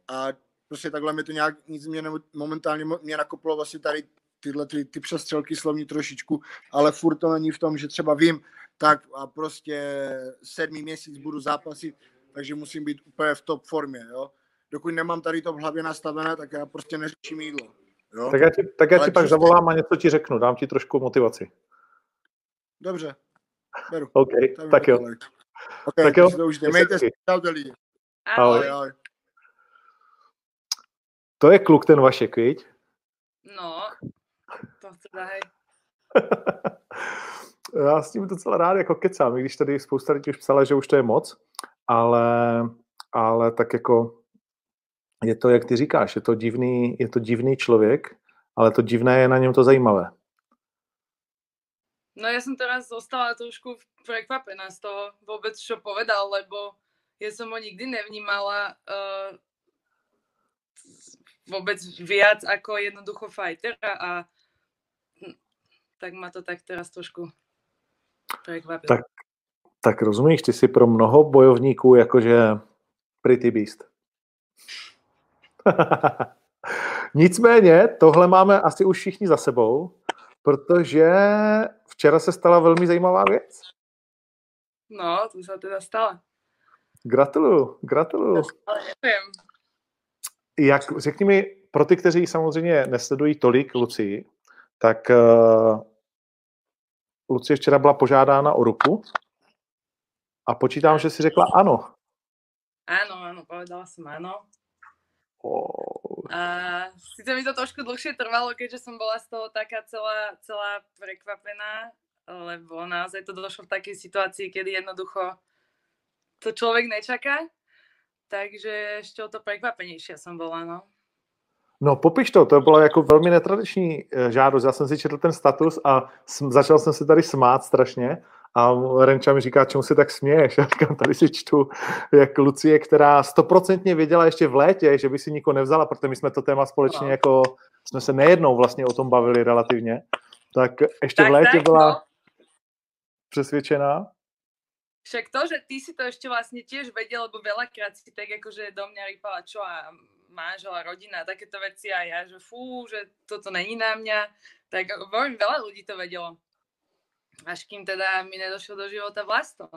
A prostě takhle mi to nějak nic mě momentálně mě nakoplo vlastně tady tyhle ty, ty přestřelky slovní trošičku, ale furt to není v tom, že třeba vím, tak a prostě sedmý měsíc budu zápasit, takže musím být úplně v top formě, jo. Dokud nemám tady to v hlavě nastavené, tak já prostě neřeším jídlo. Jo? Tak já ti, tak já ti pak zavolám a něco ti řeknu, dám ti trošku motivaci. Dobře, beru. OK, tak jo. Okay, tak jo. Mějte se, lidi. Ahoj. Ahoj. To je kluk ten Vašek, viď? No, to chce hej. Já s tím docela rád jako kecám, i když tady spousta lidí už psala, že už to je moc, ale, ale tak jako je to, jak ty říkáš, je to divný, je to divný člověk, ale to divné je na něm to zajímavé. No ja som teraz zostala trošku prekvapená z toho vôbec, čo povedal, lebo ja som ho nikdy nevnímala uh, vôbec viac ako jednoducho fightera a tak ma to tak teraz trošku prekvapilo. Tak, tak rozumíš, ty si pro mnoho bojovníků jakože pretty beast. Nicméně, tohle máme asi už všichni za sebou, protože včera se stala velmi zajímavá věc. No, to se teda stala. Gratuluju, gratuluju. Jak, řekni mi, pro ty, kteří samozřejmě nesledují tolik Lucii, tak uh, Lucie včera byla požádána o ruku a počítám, že si řekla ano. Áno, áno, povedala som áno. Oh. A síce mi to trošku dlhšie trvalo, keďže som bola z toho taká celá, celá prekvapená, lebo naozaj to došlo v takej situácii, kedy jednoducho to človek nečaká. Takže ešte o to prekvapenejšia som bola, no. No popiš to, to byla jako velmi netradiční eh, žádost. Já jsem si četl ten status a sm- začal jsem se tady smát strašně a Renča mi říká, čemu si tak směješ? Já říkám, tady si čtu, jak Lucie, která stoprocentně věděla ještě v létě, že by si nikoho nevzala, protože my jsme to téma společně No. jako, jsme se nejednou vlastně o tom bavili relativně, tak ještě v Tak, létě tak, byla no. přesvědčená. Však to, že ty si to ešte vlastne tiež vedel, lebo veľakrát si tak akože do mňa rýpala, čo a manžel a rodina takéto veci a ja, že fú, že toto není na mňa, tak veľmi veľa ľudí to vedelo. Až kým teda mi nedošlo do života vlasto.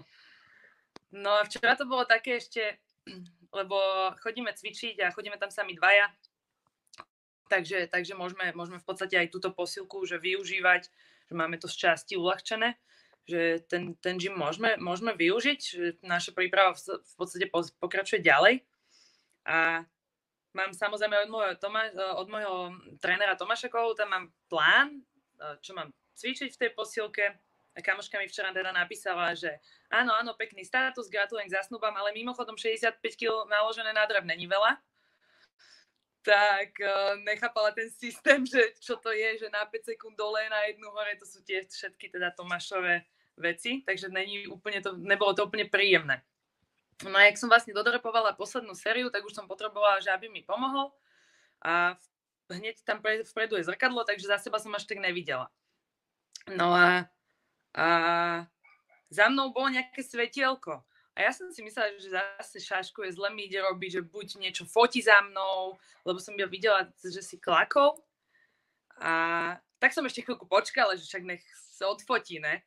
No a včera to bolo také ešte, lebo chodíme cvičiť a chodíme tam sami dvaja, takže, takže môžeme, môžeme v podstate aj túto posilku že využívať, že máme to z časti uľahčené že ten, ten gym môžeme, môžeme využiť, že naša príprava v, v podstate po, pokračuje ďalej. A mám samozrejme od môjho, Toma, od môjho trénera Tomáša tam mám plán, čo mám cvičiť v tej posilke. Kamoška mi včera teda napísala, že áno, áno, pekný status, gratulujem k zasnubám, ale mimochodom 65 kg naložené na drev není veľa. Tak uh, nechápala ten systém, že čo to je, že na 5 sekúnd dole, na jednu hore, to sú tie všetky teda Tomášové veci, takže není úplne to, nebolo to úplne príjemné. No a jak som vlastne dodrepovala poslednú sériu, tak už som potrebovala, že aby mi pomohol a hneď tam pre, vpredu je zrkadlo, takže za seba som až tak nevidela. No a, a za mnou bolo nejaké svetielko. A ja som si myslela, že zase šašku je zle mi ide robiť, že buď niečo fotí za mnou, lebo som ja videla, že si klakol. A tak som ešte chvíľku počkala, že však nech sa odfotí, ne?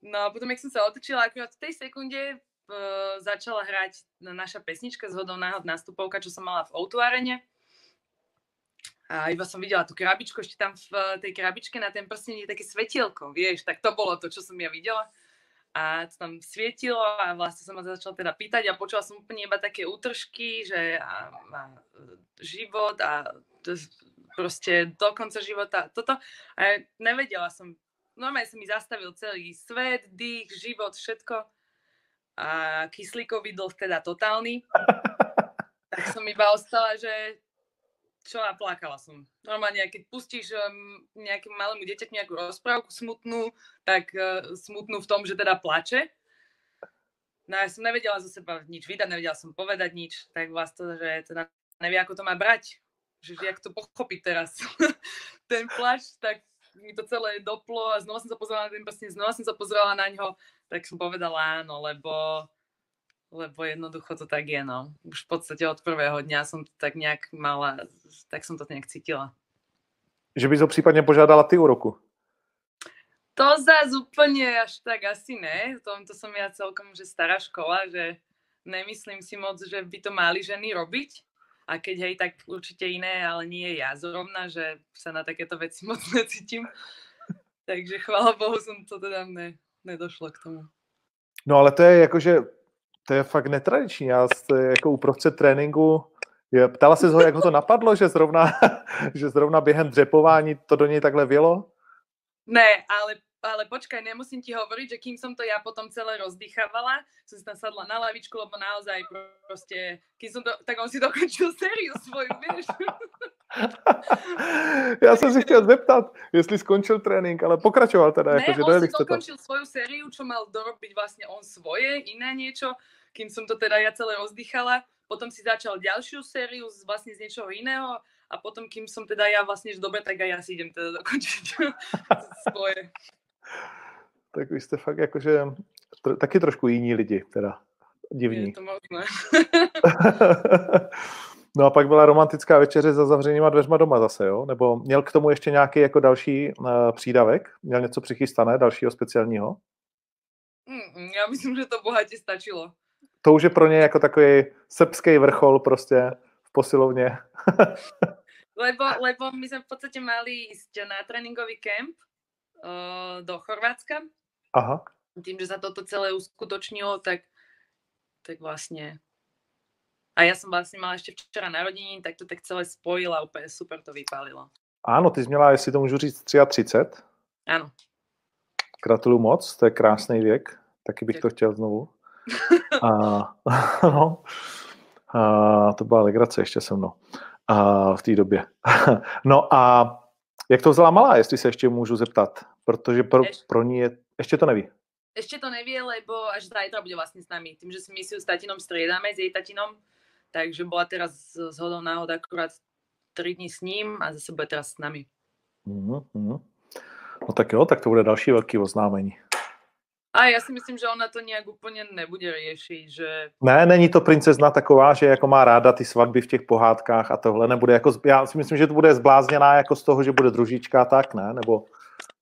No a potom, jak som sa otočila, akurát v tej sekunde uh, začala hrať naša pesnička z hodou náhod nástupovka, čo som mala v Outu Arene. A iba som videla tú krabičku, ešte tam v eh, tej krabičke na ten prsten je také svetielko, vieš, tak to bolo to, čo som ja videla. A to tam svietilo a vlastne som ma začala teda pýtať a počula som úplne iba také útržky, že a, a, život a to, proste do konca života toto. A ja nevedela som, normálne sa mi zastavil celý svet, dých, život, všetko. A kyslíkový dlh teda totálny. tak som iba ostala, že čo a plakala som. Normálne, keď pustíš um, nejakému malému dieťaťu nejakú rozprávku smutnú, tak uh, smutnú v tom, že teda plače. No ja som nevedela zo seba nič vydať, nevedela som povedať nič, tak vlastne, že teda nevie, ako to má brať. Že jak to pochopiť teraz. ten plač, tak mi to celé doplo a znova som sa pozrela na ten prsten, znova som sa pozrela na ňo, tak som povedala áno, lebo lebo jednoducho to tak je, no. Už v podstate od prvého dňa som to tak nejak mala, tak som to nejak cítila. Že bys ho případně požádala ty o ruku? To zás úplne až tak asi ne. V tomto som ja celkom že stará škola, že nemyslím si moc, že by to mali ženy robiť. A keď hej, tak určite iné, ale nie ja zrovna, že sa na takéto veci moc necítim. Takže chvála Bohu som to teda ne, nedošlo k tomu. No ale to je jakože, to je fakt netradiční. Já jako uprostřed tréninku, je, ptala se ho, jak ho to napadlo, že zrovna, že zrovna během dřepování to do něj takhle vělo? Ne, ale, ale počkaj, nemusím ti hovoriť, že kým som to ja potom celé rozdýchavala, som si tam sadla na lavičku, lebo naozaj proste, kým som to, tak on si dokončil sériu svoju, vieš. Já jsem si chtěl zeptat, jestli skončil trénink, ale pokračoval teda, Ne, jako, že on si jste to. dokončil svoju sériu, čo mal dorobiť vlastne on svoje, iné niečo, kým som to teda ja celé rozdýchala. Potom si začal ďalšiu sériu z, vlastne z niečoho iného a potom, kým som teda ja vlastne že dobre, tak aj ja si idem teda dokončiť svoje. Tak vy jste fakt jakože tr- taky trošku jiní lidi, teda divní. Je to možné. no a pak byla romantická večeře za zavřenýma dveřma doma zase, jo? Nebo měl k tomu ještě nějaký jako další uh, přídavek? Měl něco přichystané, dalšího speciálního? Mm, já myslím, že to bohatě stačilo. To už je pro ně jako takový srbský vrchol prostě v posilovně. lebo, lebo my sme v podstate mali ísť na tréningový kemp uh, do Chorvátska. Aha. Tým, že sa toto celé uskutočnilo, tak, tak vlastne a ja som vlastne mala ešte včera narodení, tak to tak celé spojila, úplne super to vypálilo. Áno, ty jsi měla, jestli to můžu říct, 33. Áno. Gratuluju moc, to je krásný věk. Taky bych to chtěl znovu. A, no, a, to byla legrace ještě se mnou a, v té době. no a jak to vzala malá, jestli se ještě můžu zeptat? Protože pro, pro ní je, ještě to neví. Ešte to nevie, lebo až zajtra bude vlastne s nami. Tým, že si misiu s tatinom striedame, s jej tatinom, takže bola teraz z hodou náhod akurát 3 dní s ním a zase bude teraz s nami. Mm-hmm. No tak jo, tak to bude další velký oznámení. A já si myslím, že ona to nějak úplně nebude řešit, že... Ne, není to princezna taková, že jako má ráda ty svatby v těch pohádkách a tohle nebude jako, já si myslím, že to bude zblázněná jako z toho, že bude družička, tak ne, nebo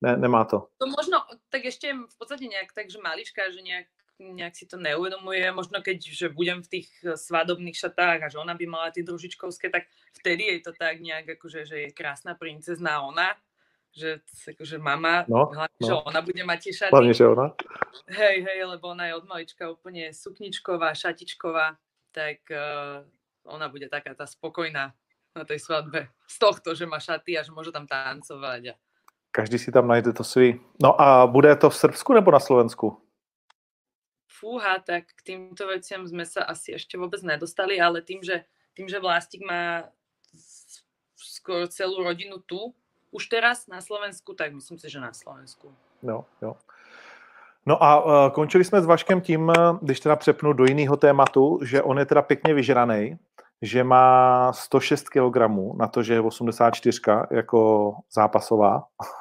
ne, nemá to. To možno, tak ještě v podstatě nějak tak, že malička, že nějak nejak si to neuvedomuje, možno keď že budem v tých svadobných šatách a že ona by mala tie družičkovské, tak vtedy je to tak nejak akože, že je krásna princezná ona, že akože mama, no, hlavne, no. že ona bude mať tie šaty. Hlavne, že ona. Hej, hej, lebo ona je od malička úplne sukničková, šatičková, tak uh, ona bude taká tá spokojná na tej svadbe. Z tohto, že má šaty a že môže tam tancovať. A... Každý si tam najde to svý. No a bude to v Srbsku nebo na Slovensku? Fúha, tak k týmto veciam sme sa asi ešte vôbec nedostali, ale tým, že, tým, že Vlastik má skoro celú rodinu tu, už teraz na Slovensku, tak myslím si, že na Slovensku. Jo, jo. No a uh, končili jsme s Vaškem tím, když teda přepnu do jiného tématu, že on je teda pěkně vyžraný, že má 106 kg na to, že je 84 jako zápasová.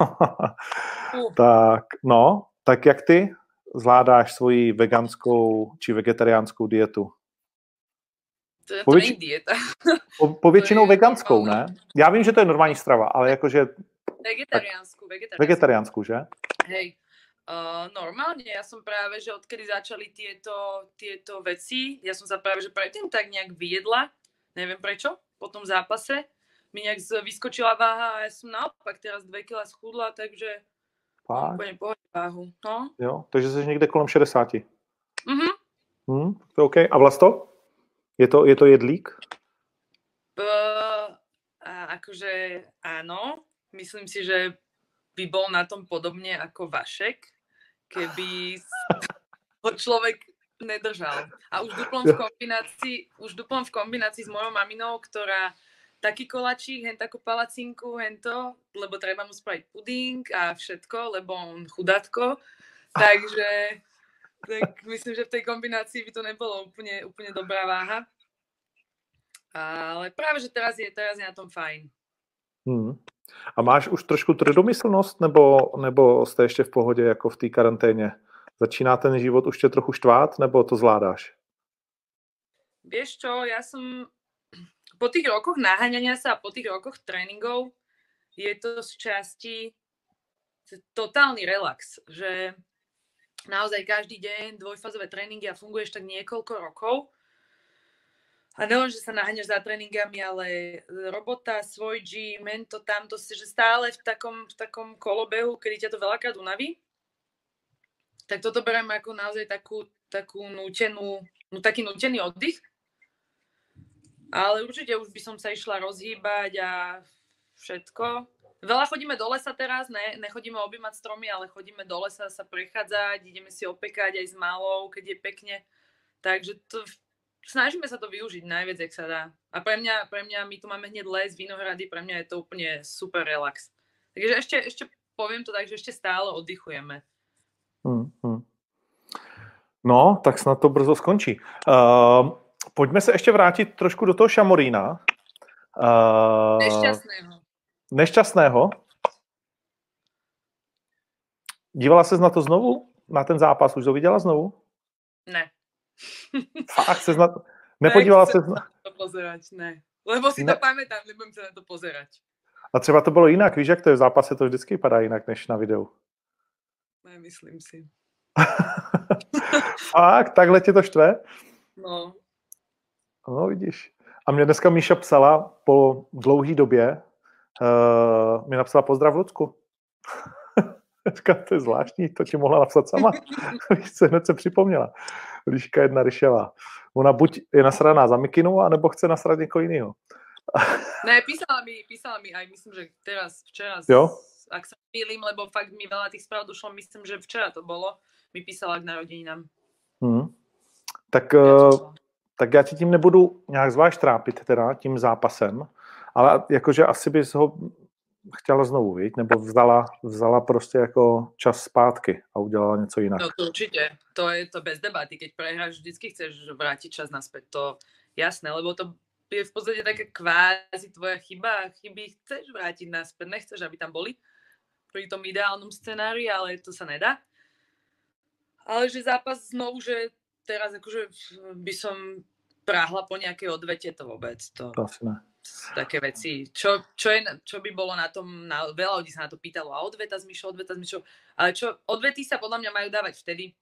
uh. tak, no, tak jak ty zvládáš svoji veganskou či vegetariánskou dietu? To je, to větši... dieta. Po, po většinou veganskou, ne? Já vím, že to je normální strava, ale jakože... Vegetariánsku, vegetariánsku. Vegetariánsku, že? Hej, uh, normálne, ja som práve, že odkedy začali tieto, tieto veci, ja som sa práve, že predtým tak nejak vyjedla, neviem prečo, po tom zápase, mi nejak vyskočila váha a ja som naopak teraz 2 kg schudla, takže Fakt? Úplně váhu, no. Jo, takže jsi někde kolem 60. Mhm. Hmm, to je OK. A Vlasto? Je to, je to jedlík? B, akože áno, myslím si, že by bol na tom podobne ako Vašek, keby ho človek nedržal. A už duplom v kombinácii, už duplom v kombinácii s mojou maminou, ktorá taký kolačík, hen takú palacinku, hen to, lebo treba mu spraviť puding a všetko, lebo on chudátko. Takže tak myslím, že v tej kombinácii by to nebolo úplne, úplne dobrá váha. Ale práve, že teraz je, teraz je na tom fajn. Hmm. A máš už trošku tvrdomyslnost, nebo, nebo jste ještě v pohodě jako v té karanténě? Začíná ten život už tě trochu štvát, nebo to zvládáš? Vieš čo, ja som po tých rokoch naháňania sa a po tých rokoch tréningov je to z časti totálny relax, že naozaj každý deň dvojfázové tréningy a funguješ tak niekoľko rokov. A nelen, že sa naháňaš za tréningami, ale robota, svoj gym, to, tamto, že stále v takom, v takom kolobehu, kedy ťa to veľakrát unaví. Tak toto beriem ako naozaj takú, takú nútenú, no, taký nútený oddych. Ale určite už by som sa išla rozhýbať a všetko. Veľa chodíme do lesa teraz, ne, nechodíme objímať stromy, ale chodíme do lesa sa prechádzať, ideme si opekať aj s malou, keď je pekne. Takže to, snažíme sa to využiť najviac, jak sa dá. A pre mňa, pre mňa, my tu máme hneď les, vinohrady, pre mňa je to úplne super relax. Takže ešte, ešte poviem to tak, že ešte stále oddychujeme. Hmm, hmm. No, tak snad to brzo skončí. Uh, pojďme se ještě vrátit trošku do toho Šamorína. Uh, Nešťastného. Nešťastného? Dívala ses na to znovu? Na ten zápas? Už to viděla znovu? Ne. Fakt ses na... Nepodívala Nechcem se na... to pozerať, ne. Lebo si Ne. to pamätám, nebudem sa na to pozerať. A třeba to bylo jinak, víš, jak to je v zápase, to vždycky vypadá jinak než na videu. Nemyslím si. Fakt, takhle tě to štve? No, No, vidíš. A mě dneska Míša psala po dlouhé době, uh, mi napsala pozdrav Lucku. Říkám, to je zvláštní, to ti mohla napsat sama. Co, hned se připomněla. Líška jedna ryševá. Ona buď je nasraná za mikinu, anebo chce nasrat někoho jiného. ne, písala mi, písala mi aj, myslím, že teraz, včera, Jo? ak sa mýlim, lebo fakt mi veľa tých správ došlo, myslím, že včera to bolo, mi písala k narodeninám. Hmm. Tak, uh, som- tak já ti tím nebudu nějak zvlášť trápit teda tím zápasem, ale jakože asi bys ho chtěla znovu, viď? nebo vzala, vzala prostě jako čas zpátky a udělala něco jinak. No to určite, to je to bez debaty, keď prehráš, vždycky chceš vrátiť čas naspäť, to jasné, lebo to je v podstate taká kvázi tvoja chyba chyby chceš vrátiť naspäť, nechceš, aby tam boli pri tom ideálnom scenári, ale to sa nedá. Ale že zápas znovu, že teraz akože by som práhla po nejakej odvete, to vôbec, to To asi ne. Také veci. Čo, čo, je, čo by bolo na tom, na, veľa ľudí sa na to pýtalo, a odveta s Myšou, odveta s Myšou, ale čo, odvety sa podľa mňa majú dávať vtedy,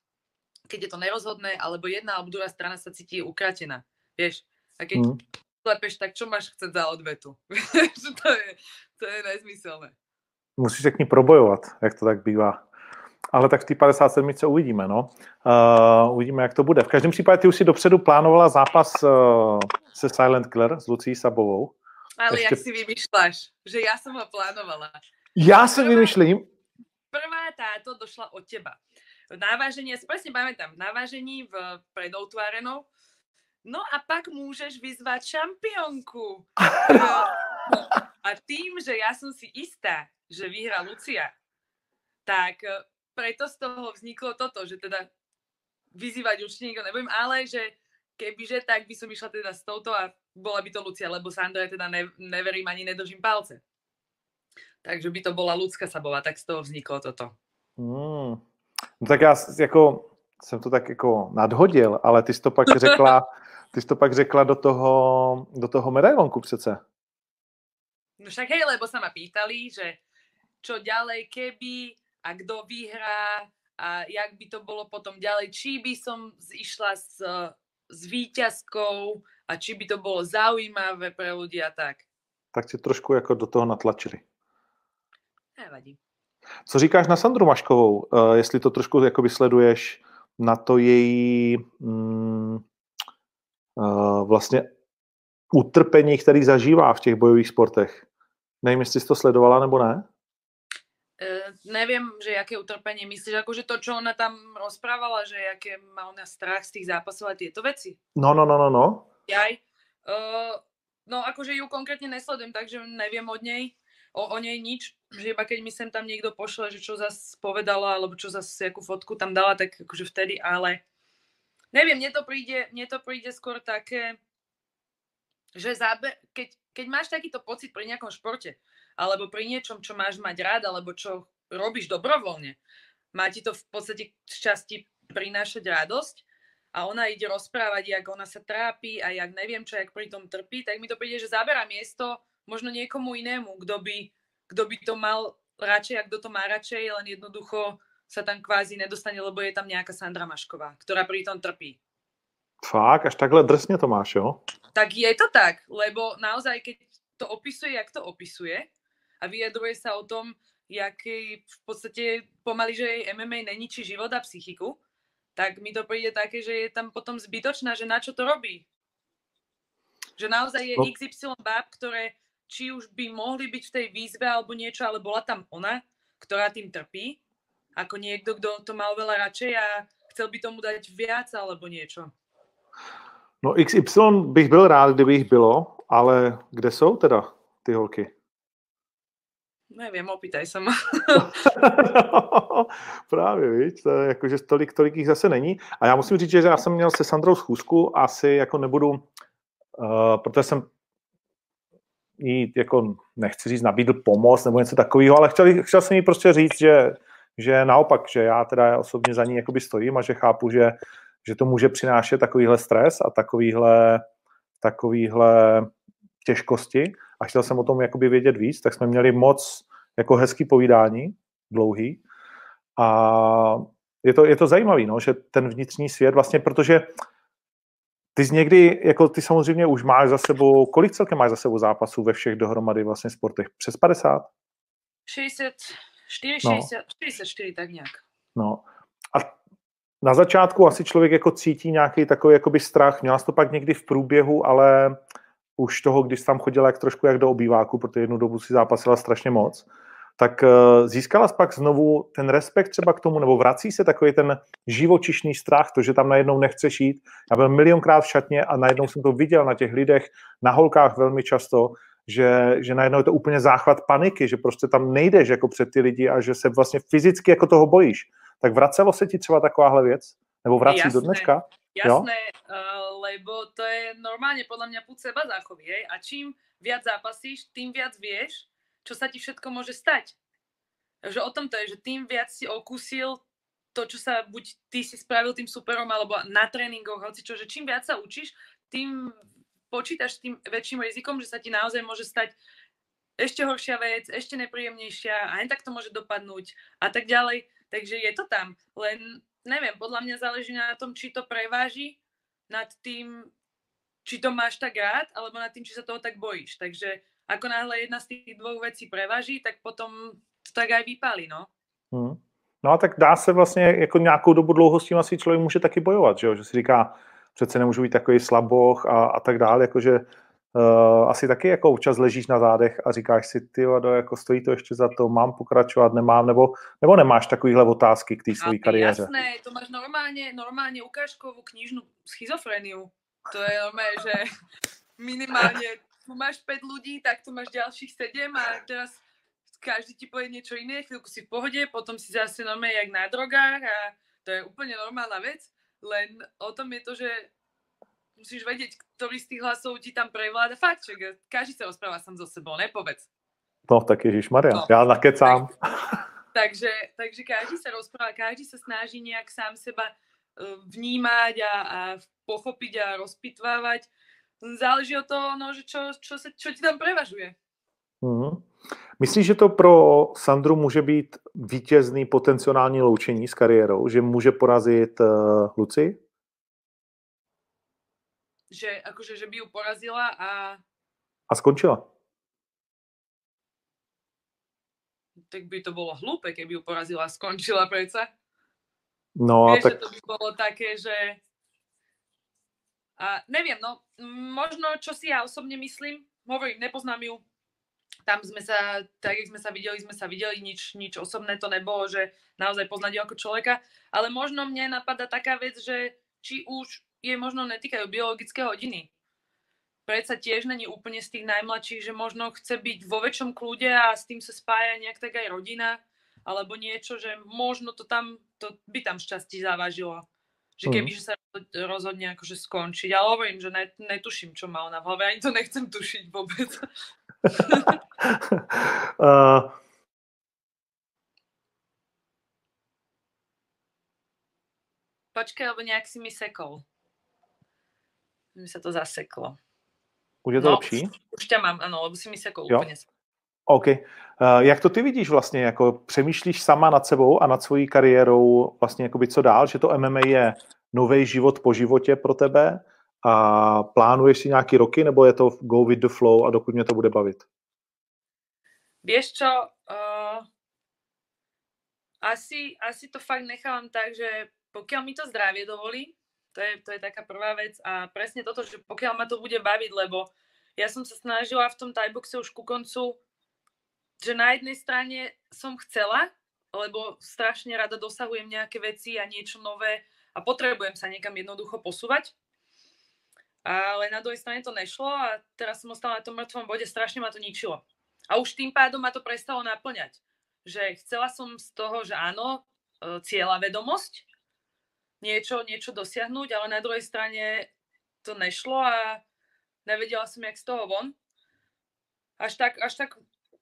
keď je to nerozhodné, alebo jedna alebo druhá strana sa cítí ukratená. Vieš? A keď Hmm. klepeš, tak čo máš chcieť za odvetu? To je, to je nezmyselné. Musíš se k ní probojovat, jak to tak bývá. Ale tak v té 57. uvidíme, no. Uh, uvidíme, jak to bude. V každém případě ty už si dopředu plánovala zápas uh, se Silent Killer s Lucí Sabovou. Ale Ešte- jak si vymýšľaš, že ja som ho plánovala. Já si vymýšlím, Prvá táto došla od teba. Náváženie, ja si presne pamätám, návážení v, O2 arenou. No a pak môžeš vyzvať šampiónku. No, a tým, že ja som si istá, že vyhrá Lucia, tak eh, preto z toho vzniklo toto, že teda vyzývať určite nikto nebudem, ale že kebyže, tak by som išla teda s touto a bola by to Lucia, lebo Sandra teda ne, neverím ani nedržím palce. Takže by to bola Lucka Sabová, tak z toho vzniklo toto. Hmm. No tak já jako jsem to tak jako nadhodil, ale ty jsi to pak řekla, ty jsi to pak řekla do toho, do toho medailonku přece. No však hej, lebo sa ma pýtali, že čo ďalej keby a kto vyhrá a jak by to bolo potom ďalej, či by som išla s, s výťazkou a či by to bolo zaujímavé pre ľudí a tak. Tak tě trošku jako do toho natlačili. Nevadí. Co říkáš na Sandru Maškovou? Uh, jestli to trošku jakoby sleduješ na to její mm, uh, vlastně utrpení, který zažívá v těch bojových sportech. Nevím, jestli jsi to sledovala nebo ne. E, neviem, že aké utrpenie myslíš, akože to, čo ona tam rozprávala, že aké má ona strach z tých zápasov a tieto veci. No, no, no, no, no. Jaj. Uh, no akože ju konkrétne nesledujem, takže neviem od nej, o, o nej nič. Že iba keď mi sem tam niekto pošle, že čo zas povedala, alebo čo zas jakú fotku tam dala, tak akože vtedy, ale neviem, mne to príde, mne to príde skôr také, že záber, keď, keď máš takýto pocit pri nejakom športe, alebo pri niečom, čo máš mať rád, alebo čo robíš dobrovoľne, má ti to v podstate šťastí prinášať radosť, a ona ide rozprávať, jak ona sa trápi a jak neviem čo, jak pri tom trpí, tak mi to príde, že zabera miesto možno niekomu inému, kto by, kto by to mal radšej a kto to má radšej, len jednoducho sa tam kvázi nedostane, lebo je tam nejaká Sandra Mašková, ktorá pri tom trpí. Fakt, až takhle drsně to máš, jo? Tak je to tak, lebo naozaj, keď to opisuje, jak to opisuje a vyjadruje sa o tom, jak jej v podstate pomaly, že jej MMA neničí život a psychiku, tak mi to príde také, že je tam potom zbytočná, že na čo to robí. Že naozaj je No. XY báb, ktoré či už by mohli byť v tej výzve alebo niečo, ale bola tam ona, ktorá tým trpí, ako niekto, kto to mal veľa radšej a chcel by tomu dať viac alebo niečo. No XY bych byl rád, kdyby jich bylo, ale kde jsou teda ty holky? Neviem, opýtaj sa ma. Právě, víš, to je jako, že tolik, tolik jich zase není. A já musím říct, že já jsem měl se Sandrou schůzku, asi jako nebudu, uh, protože jsem jí jako, nechci říct, nabídl pomoc nebo něco takového, ale chtěl, chtěl jsem jí prostě říct, že, že naopak, že já teda osobně za ní jakoby stojím a že chápu, že, že to může přinášet takovýhle stres a takovýhle, takovýhle těžkosti a chtěl jsem o tom jakoby vědět víc, tak jsme měli moc jako hezký povídání, dlouhý a je to, je to zajímavé, no, že ten vnitřní svět vlastně, protože ty jsi někdy, jako ty samozřejmě už máš za sebou, kolik celkem máš za sebou zápasů ve všech dohromady vlastně sportech? Přes 50? 64, no. 60, 64, tak nějak. No. A na začátku asi člověk jako cítí nějaký takový jakoby strach. Měla to pak někdy v průběhu, ale už toho, když tam chodila jak trošku jak do obýváku, protože jednu dobu si zápasila strašně moc, tak eh, získala pak znovu ten respekt třeba k tomu, nebo vrací se takový ten živočišný strach, to, že tam najednou nechceš jít. Já byl milionkrát v šatně a najednou jsem to viděl na těch lidech, na holkách velmi často, že, že najednou je to úplně záchvat paniky, že prostě tam nejdeš jako před ty lidi a že se vlastně fyzicky jako toho bojíš. Tak vracelo se ti třeba takováhle věc? Nebo vrací Jasné. do dneška? Jasné, uh, lebo to je normálne podľa mňa púd seba záchovy, hej? A čím viac zápasíš, tým viac vieš, čo sa ti všetko môže stať. Takže o tom to je, že tým viac si okúsil to, čo sa buď ty si spravil tým superom, alebo na tréningoch, hoci čo, že čím viac sa učíš, tým počítaš s tým väčším rizikom, že sa ti naozaj môže stať ešte horšia vec, ešte nepríjemnejšia a aj tak to môže dopadnúť a tak ďalej. Takže je to tam, len neviem, podľa mňa záleží na tom, či to preváži nad tým, či to máš tak rád, alebo nad tým, či sa toho tak bojíš. Takže ako náhle jedna z těch dvou věcí prevaží, tak potom to tak aj vypálí, no. Hmm. No a tak dá se vlastně jako nějakou dobu dlouho s tím asi člověk může taky bojovat, že, jo? že si říká, přece nemůžu být takový slaboch a, a tak dále, jakože uh, asi taky jako občas ležíš na zádech a říkáš si, ty jako stojí to ještě za to, mám pokračovat, nemám, nebo, nebo nemáš takovýhle otázky k té své kariéře? Jasné, to máš normálně, normálně ukážkovou knižnu schizofreniu. To je normálně, že minimálně tu máš 5 ľudí, tak tu máš ďalších 7 a teraz každý ti povie niečo iné, chvíľku si v pohode, potom si zase normálne jak na drogách a to je úplne normálna vec, len o tom je to, že musíš vedieť, ktorý z tých hlasov ti tam prevláda. Fakt, že každý sa rozpráva sám so sebou, nepovedz. No, tak Ježíš Maria, no. já nakecám. Tak, takže, takže každý sa rozpráva, každý sa snaží nejak sám seba e, vnímať a, a pochopiť a rozpitvávať záleží od toho, no, že čo, čo, se, čo ti tam prevažuje. Mm-hmm. Myslíš, že to pro Sandru může být vítězný potenciální loučení s kariérou? Že může porazit uh, Luci? Že, akože, že by ju porazila a... A skončila? Tak by to bolo hlúpe, keby ju porazila a skončila predsa. No Vieš, a tak... že to by bolo také, že a neviem, no možno, čo si ja osobne myslím, hovorím, nepoznám ju, tam sme sa, tak jak sme sa videli, sme sa videli, nič, nič osobné to nebolo, že naozaj poznať ju ako človeka, ale možno mne napadá taká vec, že či už je možno netýkajú biologické hodiny. Predsa tiež není úplne z tých najmladších, že možno chce byť vo väčšom kľude a s tým sa spája nejak tak aj rodina, alebo niečo, že možno to tam, to by tam šťastí závažilo. Že keby mm. sa rozhodne akože skončiť. Ale hovorím, že net, netuším, čo má ona v hlave. Ani to nechcem tušiť vôbec. uh... Počkej, lebo nejak si mi sekol. Mi sa to zaseklo. Už je to no, lepší? Už ťa mám, ano, lebo si mi sekol jo. úplne. OK. Uh, jak to ty vidíš vlastně? Jako přemýšlíš sama nad sebou a nad svojí kariérou vlastně jakoby co dál? Že to MMA je nový život po životě pro tebe a plánuješ si nějaký roky nebo je to go with the flow a dokud mě to bude bavit? Vieš čo, uh, asi, asi to fakt nechávam tak, že pokiaľ mi to zdravie dovolí, to je, to je taká prvá vec a presne toto, že pokiaľ ma to bude baviť, lebo ja som sa snažila v tom tajboxe už ku koncu že na jednej strane som chcela, lebo strašne rada dosahujem nejaké veci a niečo nové a potrebujem sa niekam jednoducho posúvať. Ale na druhej strane to nešlo a teraz som ostala na tom mŕtvom bode, strašne ma to ničilo. A už tým pádom ma to prestalo naplňať. Že chcela som z toho, že áno, e, cieľa vedomosť, niečo, niečo dosiahnuť, ale na druhej strane to nešlo a nevedela som, jak z toho von. až tak, až tak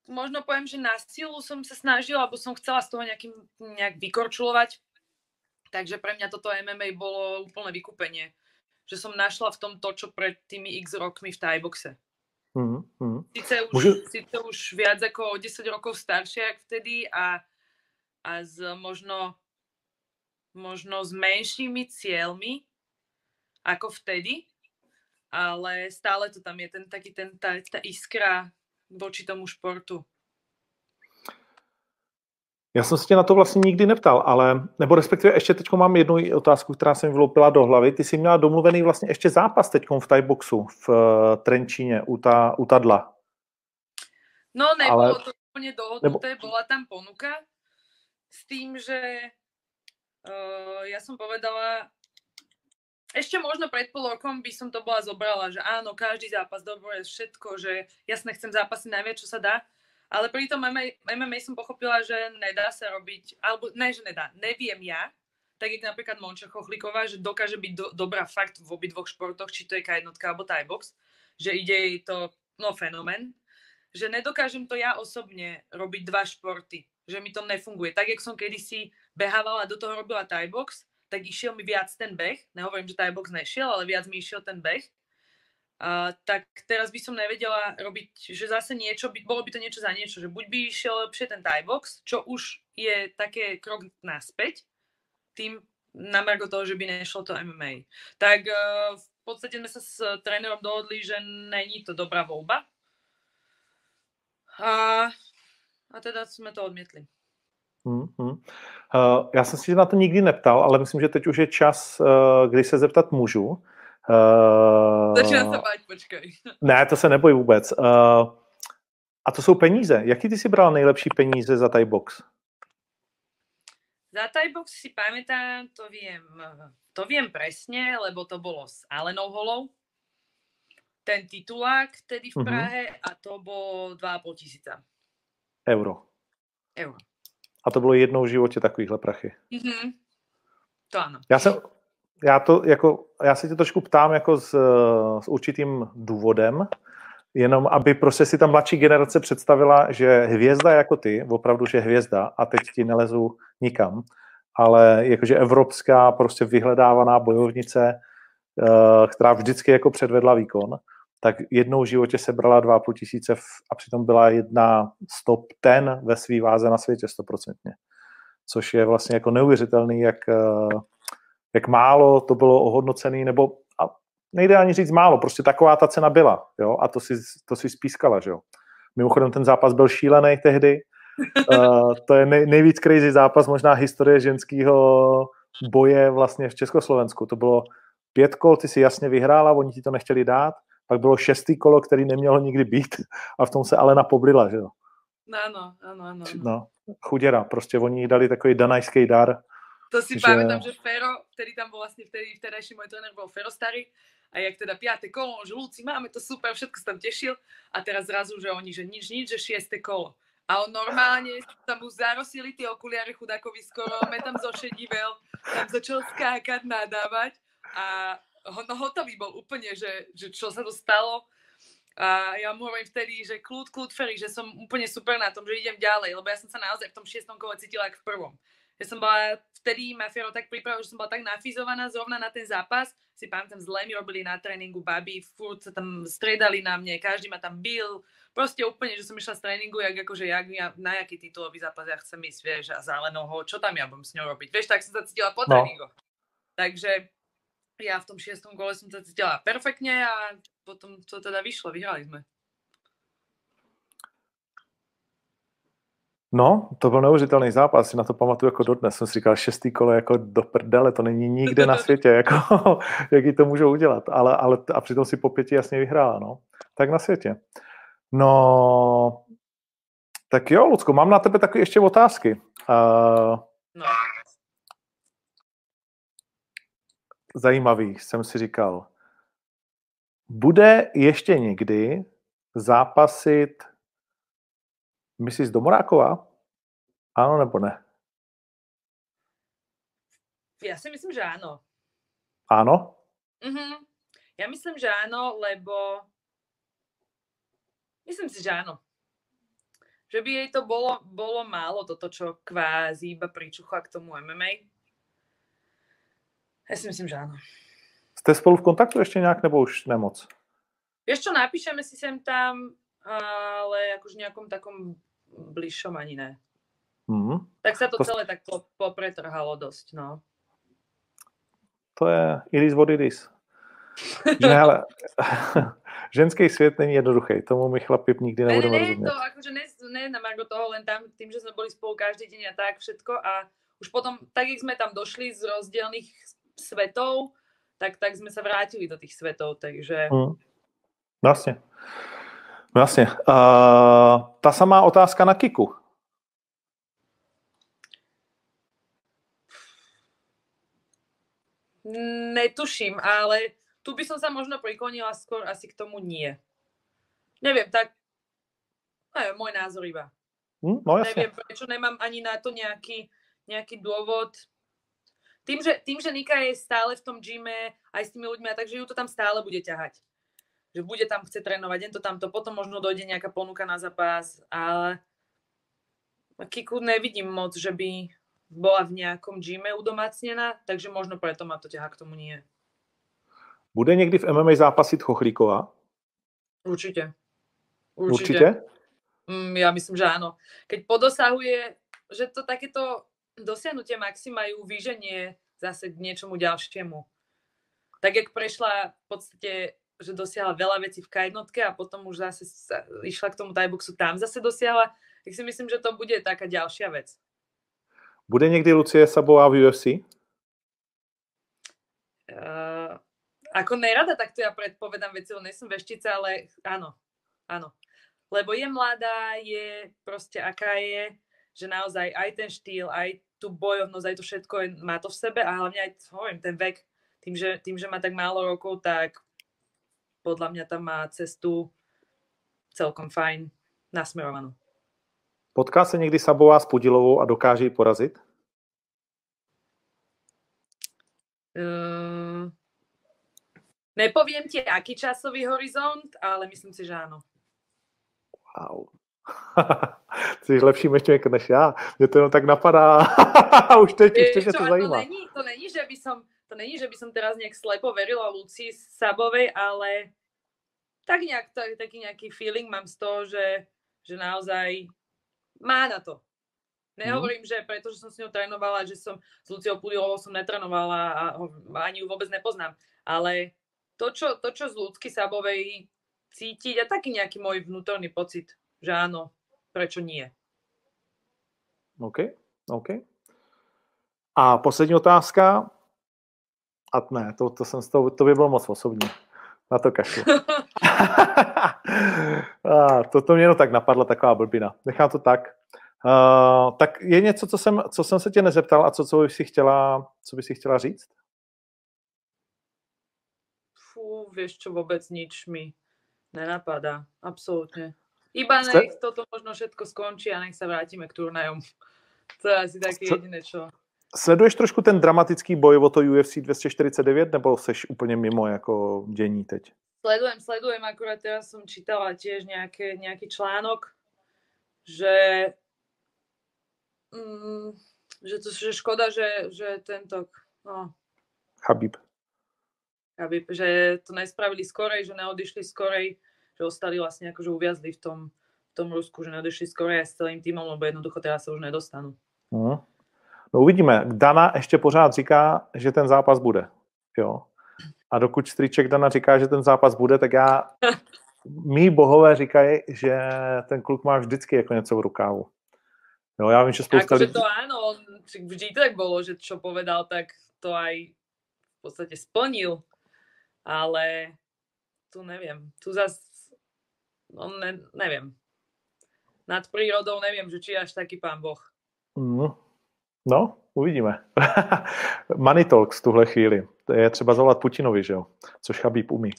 možno poviem, že na silu som sa snažila, alebo som chcela z toho nejakým, nejak vykorčulovať. Takže pre mňa toto MMA bolo úplné vykúpenie. Že som našla v tom to, čo pred tými x rokmi v Thaiboxe. Mm, mm. Sice už, Môžu... sice už viac ako o 10 rokov staršie jak vtedy a, a s možno, možno s menšími cieľmi ako vtedy, ale stále to tam je ten taký ten, tá, tá iskra voči tomu športu. Já jsem se tě na to vlastně nikdy neptal, ale, nebo respektive ještě teď mám jednu otázku, která se mi vyloupila do hlavy. Ty jsi měla domluvený vlastně ještě zápas teď v Thai boxu v uh, Trenčíně u, ta, u Tadla. No nebolo ale... to úplne dohodnuté, nebo... bola tam ponuka s tým, že uh, ja som povedala, ešte možno pred pol rokom by som to bola zobrala, že áno, každý zápas, dobre, všetko, že jasne chcem zápasy najviac, čo sa dá, ale pri tom MMA, MMA som pochopila, že nedá sa robiť, alebo ne, že nedá, neviem ja, tak jak napríklad Monča Chochlíková, že dokáže byť do, dobrá fakt v obidvoch športoch, či to je K1 alebo Thai box, že ide jej to, no fenomén, že nedokážem to ja osobne robiť dva športy, že mi to nefunguje. Tak, jak som kedysi behávala, do toho robila Thai box, tak išiel mi viac ten beh, nehovorím, že Thai box nešiel, ale viac mi išiel ten beh. Uh, tak teraz by som nevedela robiť, že zase niečo, by, bolo by to niečo za niečo, že buď by išiel lepšie ten Thai box, čo už je také krok naspäť, tým na toho, že by nešlo to MMA. Tak uh, v podstate sme sa s trénerom dohodli, že není to dobrá voľba, a, a teda jsme to odmětli. Hmm, hmm. Uh, já jsem si na to nikdy neptal, ale myslím, že teď už je čas, uh, kdy se zeptat můžu. Uh, Začíná se bát, počkej. Ne, to se neboj vůbec. A to jsou peníze. Jaký ty si bral nejlepší peníze za Thai box? Za Thai box si pamätám, to viem, to viem presne, lebo to bolo s Alenou Holou ten titulák tedy v mhm. Prahe mm-hmm. a to bylo 2,5 tisíca. Euro. Euro. A to bylo jednou v životě takovýhle prachy. Mm-hmm. To ano. Já jsem, já to jako, já se tě trošku ptám jako s, s určitým důvodem, jenom aby prostě si ta mladší generace představila, že hvězda jako ty, opravdu, že hvězda, a teď ti nelezu nikam, ale jakože evropská prostě vyhledávaná bojovnice, eh, která vždycky jako předvedla výkon, tak jednou v životě sebrala 2,5 tisíce a přitom byla jedna z top ten ve své váze na světě stoprocentně. Což je vlastně jako neuvěřitelný, jak, eh, jak málo to bylo ohodnocený, nebo a nejde ani říct málo, prostě taková ta cena byla, jo, a to si, to si spískala, že jo. Mimochodem ten zápas byl šílený tehdy, uh, to je nej, nejvíc crazy zápas možná historie ženského boje vlastně v Československu. To bylo pět kol, ty si jasně vyhrála, oni ti to nechtěli dát, pak bylo šestý kolo, který nemělo nikdy být a v tom se Alena pobrila, že jo. Ano, ano, ano. No, chuděra, prostě oni jí dali takový danajský dar. To si že... pamätám, že Fero, který tam byl vlastně vtedy, vtedajší můj trenér byl Fero starý, a jak teda piaté kolo, že Luci, máme to super, všetko se tam tešil a teraz zrazu, že oni, že nič, nič, že šiesté kolo. A on normálně tam mu zarosili ty okuliare chudákovi skoro, me tam zošedivel, tam začal skákať, nadávať a no, hotový bol úplne, že, že čo sa to stalo. A ja mu hovorím vtedy, že kľud, kľud, Ferry, že som úplne super na tom, že idem ďalej, lebo ja som sa naozaj v tom šiestom kole cítila ako v prvom. Ja som bola, vtedy ma Fero tak pripravil, že som bola tak nafizovaná zrovna na ten zápas. Si pamätám, zle mi robili na tréningu baby, furt sa tam stredali na mne, každý ma tam bil. Proste úplne, že som išla z tréningu, jak akože jak ja, na jaký titulový zápas ja chcem ísť, vieš, a zálenoho, čo tam ja budem s ňou robiť. Vieš, tak som sa cítila po no. Takže já v tom šestom kole jsem to cítila perfektně a potom to teda vyšlo, vyhrali jsme. No, to byl neuvěřitelný zápas, si na to pamatuju jako dodnes. Jsem si říkal, šestý kole jako do prdele, to není nikde na světě, jako, jaký to můžou udělat. Ale, ale, a přitom si po pěti jasně vyhrála, no. Tak na světě. No, tak jo, Lucko, mám na tebe takové ještě otázky. Uh, zajímavý, jsem si říkal. Bude ještě někdy zápasit Mrs. Domoráková? Ano nebo ne? Já si myslím, že ano. Ano? Mhm. Já myslím, že ano, lebo Myslím si, že áno. Že by jej to bolo, bolo málo, toto, čo kvázi iba pričucha k tomu MMA. Ja si myslím, že áno. Jste spolu v kontaktu ještě nějak, nebo už nemoc? Vieš čo, napíšeme si sem tam, ale akože nejakom takom bližšom ani ne. Mm. Tak sa to, To- celé tak po, popretrhalo dosť, no. To je it is what it is. Ne, ale ženský svět není jednoduchý. Tomu my chlapi nikdy Ne, ne, nebudeme ne, rozumět. to akože ne, ne na margo toho, len tam tým, že sme boli spolu každý deň a tak všetko a už potom, tak jak sme tam došli z rozdielných svetov, tak, tak sme sa vrátili do tých svetov, takže Mm. No Jasně. Uh, ta samá otázka na Kiku. netuším, ale tu by som sa možno priklonila skôr asi k tomu nie. Neviem, tak neviem, môj názor iba. Hm? No jasně. Neviem, prečo nemám ani na to nejaký, nejaký dôvod. Tým že, tým, že Nika je stále v tom gyme aj s tými ľuďmi, a takže ju to tam stále bude ťahať. Že bude tam chce trénovať, jen to tamto, potom možno dojde nejaká ponuka na zápas, ale Kiku nevidím moc, že by bola v nejakom gyme udomácnená, takže možno preto ma to ťahá k tomu nie. Bude někdy v MMA zápasit Chochlíková? Určite. Určitě? Mm, ja myslím, že áno. Keď podosahuje, že to takéto dosiahnutie maxima ju vyženie zase k niečomu ďalšiemu. Tak jak prešla v podstate, že dosiahla veľa vecí v K1 a potom už zase sa, išla k tomu tajboxu, tam zase dosiahla, tak si myslím, že to bude taká ďalšia vec. Bude někdy Lucie Sabová v UFC? Uh, ako nerada, tak to ja predpovedám veci, lebo nejsem veštica, ale áno, áno. Lebo je mladá, je proste aká je, že naozaj aj ten štýl, aj tú bojovnosť, aj to všetko je, má to v sebe a hlavne aj, hovorím, ten vek, tým že, tým, že má tak málo rokov, tak podľa mňa tam má cestu celkom fajn nasmerovanú. Potká se někdy Sabová s Pudilovou a dokáže ji porazit? Uh, nepoviem ti, aký časový horizont, ale myslím si, že áno. Wow. Jsi lepší meček než já. Mě to jenom tak napadá. už teď, už teď mě to zajímá. To není, to není, že by som, to není, že by som teraz nejak slepo verila Lucii Sabovej, ale tak nejak, tak, taký nejaký feeling mám z toho, že, že naozaj má na to. Nehovorím, že pretože som s ňou trénovala, že som s Luciou Pudilovou som netrenovala a ani ju vôbec nepoznám. Ale to, čo, to, čo z Lucky Sabovej cítiť, a taký nejaký môj vnútorný pocit, že áno, prečo nie. OK, OK. A poslední otázka. A ne, to, to, jsem, to, to by bylo moc osobní. Na to kašlu. a, to, to mě jenom tak napadla, taková blbina. Nechám to tak. Uh, tak je něco, co jsem, co jsem se tě nezeptal a co, co bys si chtěla, co bys si chtěla říct? Fú, vieš čo, vôbec nič mi nenapadá. Absolútne. Iba nech toto možno všetko skončí a nech sa vrátime k turnajom. To je asi také Ste- jediné, čo... Sleduješ trošku ten dramatický boj o to UFC 249, nebo seš úplně mimo jako dění teď? Sledujem, sledujem, akurát teraz som čítala tiež nejaké, nejaký článok, že, mm, že to že škoda, že, že tento, no, Habib. aby, že to nespravili skorej, že neodišli skorej, že ostali vlastne akože uviazli v tom, v tom Rusku, že neodišli skorej s celým týmom, lebo jednoducho teraz sa už nedostanú. Hmm. No uvidíme. Dana ještě pořád říká, že ten zápas bude. Jo. A dokud strýček Dana říká, že ten zápas bude, tak já... Mí bohové říkají, že ten kluk má vždycky jako něco v rukávu. Jo, já vím, že spousta lidí... to áno, on však vždy tak bolo, že čo povedal, tak to aj v podstate splnil, ale tu neviem, tu zas, no ne, neviem. Nad prírodou neviem, že či až taký pán Boh. Mm. No, uvidíme. Money Talks v tuhle chvíli. To je třeba zavolat Putinovi, že jo? Což Chabib umí.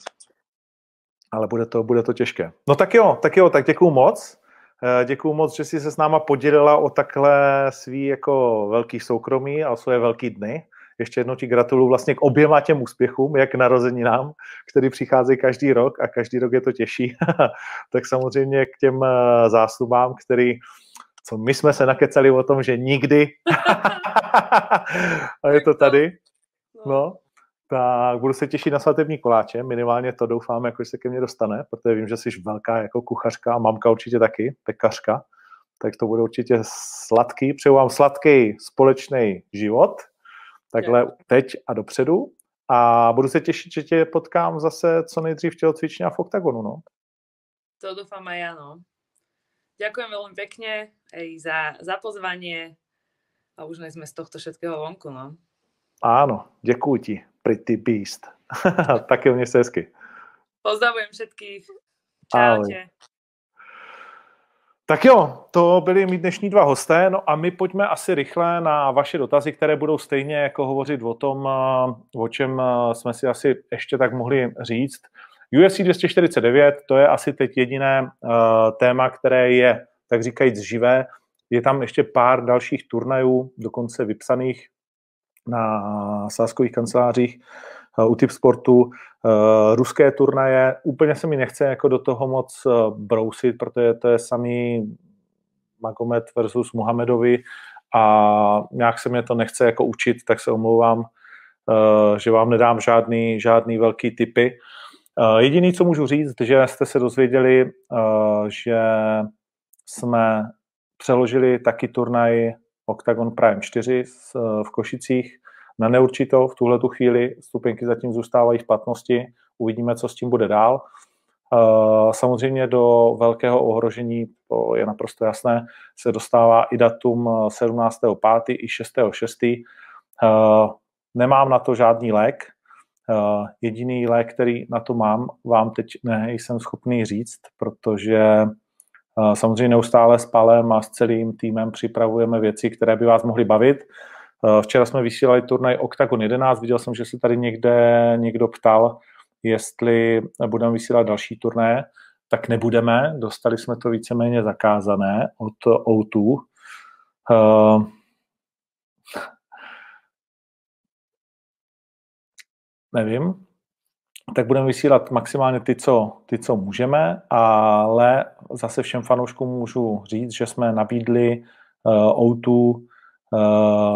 Ale bude to, bude to těžké. No tak jo, tak jo, tak děkuju moc. Eh, Děkuju moc, že jsi se s náma podělila o takhle svý jako velký soukromí a o svoje velký dny. Ještě jednou ti gratuluju vlastně k oběma těm úspěchům, jak narozeninám, který přichází každý rok a každý rok je to těžší, tak samozřejmě k těm eh, zásluhám, který co my jsme se nakecali o tom, že nikdy. A je to tady, no, tak budu se těšit na svatební koláče, minimálně to doufám, jako se ke mně dostane, protože vím, že jsi velká jako kuchařka, mamka určitě taky, pekařka, tak to bude určitě sladký. Přeju vám sladký společný život, takhle teď a dopředu. A budu se těšit, že tě potkám zase co nejdřív v tělocvičně a v OKTAGONu, no. To doufám aj ja, no. Ďakujem veľmi pekne aj za, za pozvanie a už sme z tohto všetkého vonku, no. Áno, děkuji ti, pretty beast. Taky mě se hezky. Pozdravujem všetkých. Čaute. Ahoj. Tak jo, to byli mý dnešní dva hosté, no a my pojďme asi rychle na vaše dotazy, které budou stejně jako hovořit o tom, o čem jsme si asi ještě tak mohli říct. UFC 249, to je asi teď jediné uh, téma, které je, tak říkajíc, živé. Je tam ještě pár dalších turnajů, dokonce vypsaných na sáskových kancelářích u typ sportu. Uh, ruské turnaje, úplně se mi nechce jako do toho moc brousit, protože to je samý Magomed versus Muhammedovi a nějak se mě to nechce jako učit, tak se omlouvám, že vám nedám žádný, žádný velký typy. Eh, jediný, co můžu říct, že jste se dozvěděli, eh, že jsme přeložili taky turnaj Octagon Prime 4 v Košicích na neurčito v tuhle tu chvíli. Stupenky zatím zůstávají v platnosti. Uvidíme, co s tím bude dál. Eh, samozřejmě do velkého ohrožení, to je naprosto jasné, se dostává i datum 17.5. i 6.6. Nemám na to žádný lék, jediný lék, který na to mám, vám teď nejsem schopný říct, protože samozřejmě neustále s Palem a s celým týmem připravujeme věci, které by vás mohly bavit. Uh, včera jsme vysílali turnaj Octagon 11, viděl jsem, že se tady někde někdo ptal, jestli budeme vysílat další turné, tak nebudeme, dostali jsme to víceméně zakázané od O2. nevím, tak budeme vysílat maximálně ty, co, ty, co můžeme, ale zase všem fanouškům můžu říct, že jsme nabídli uh, O2 uh,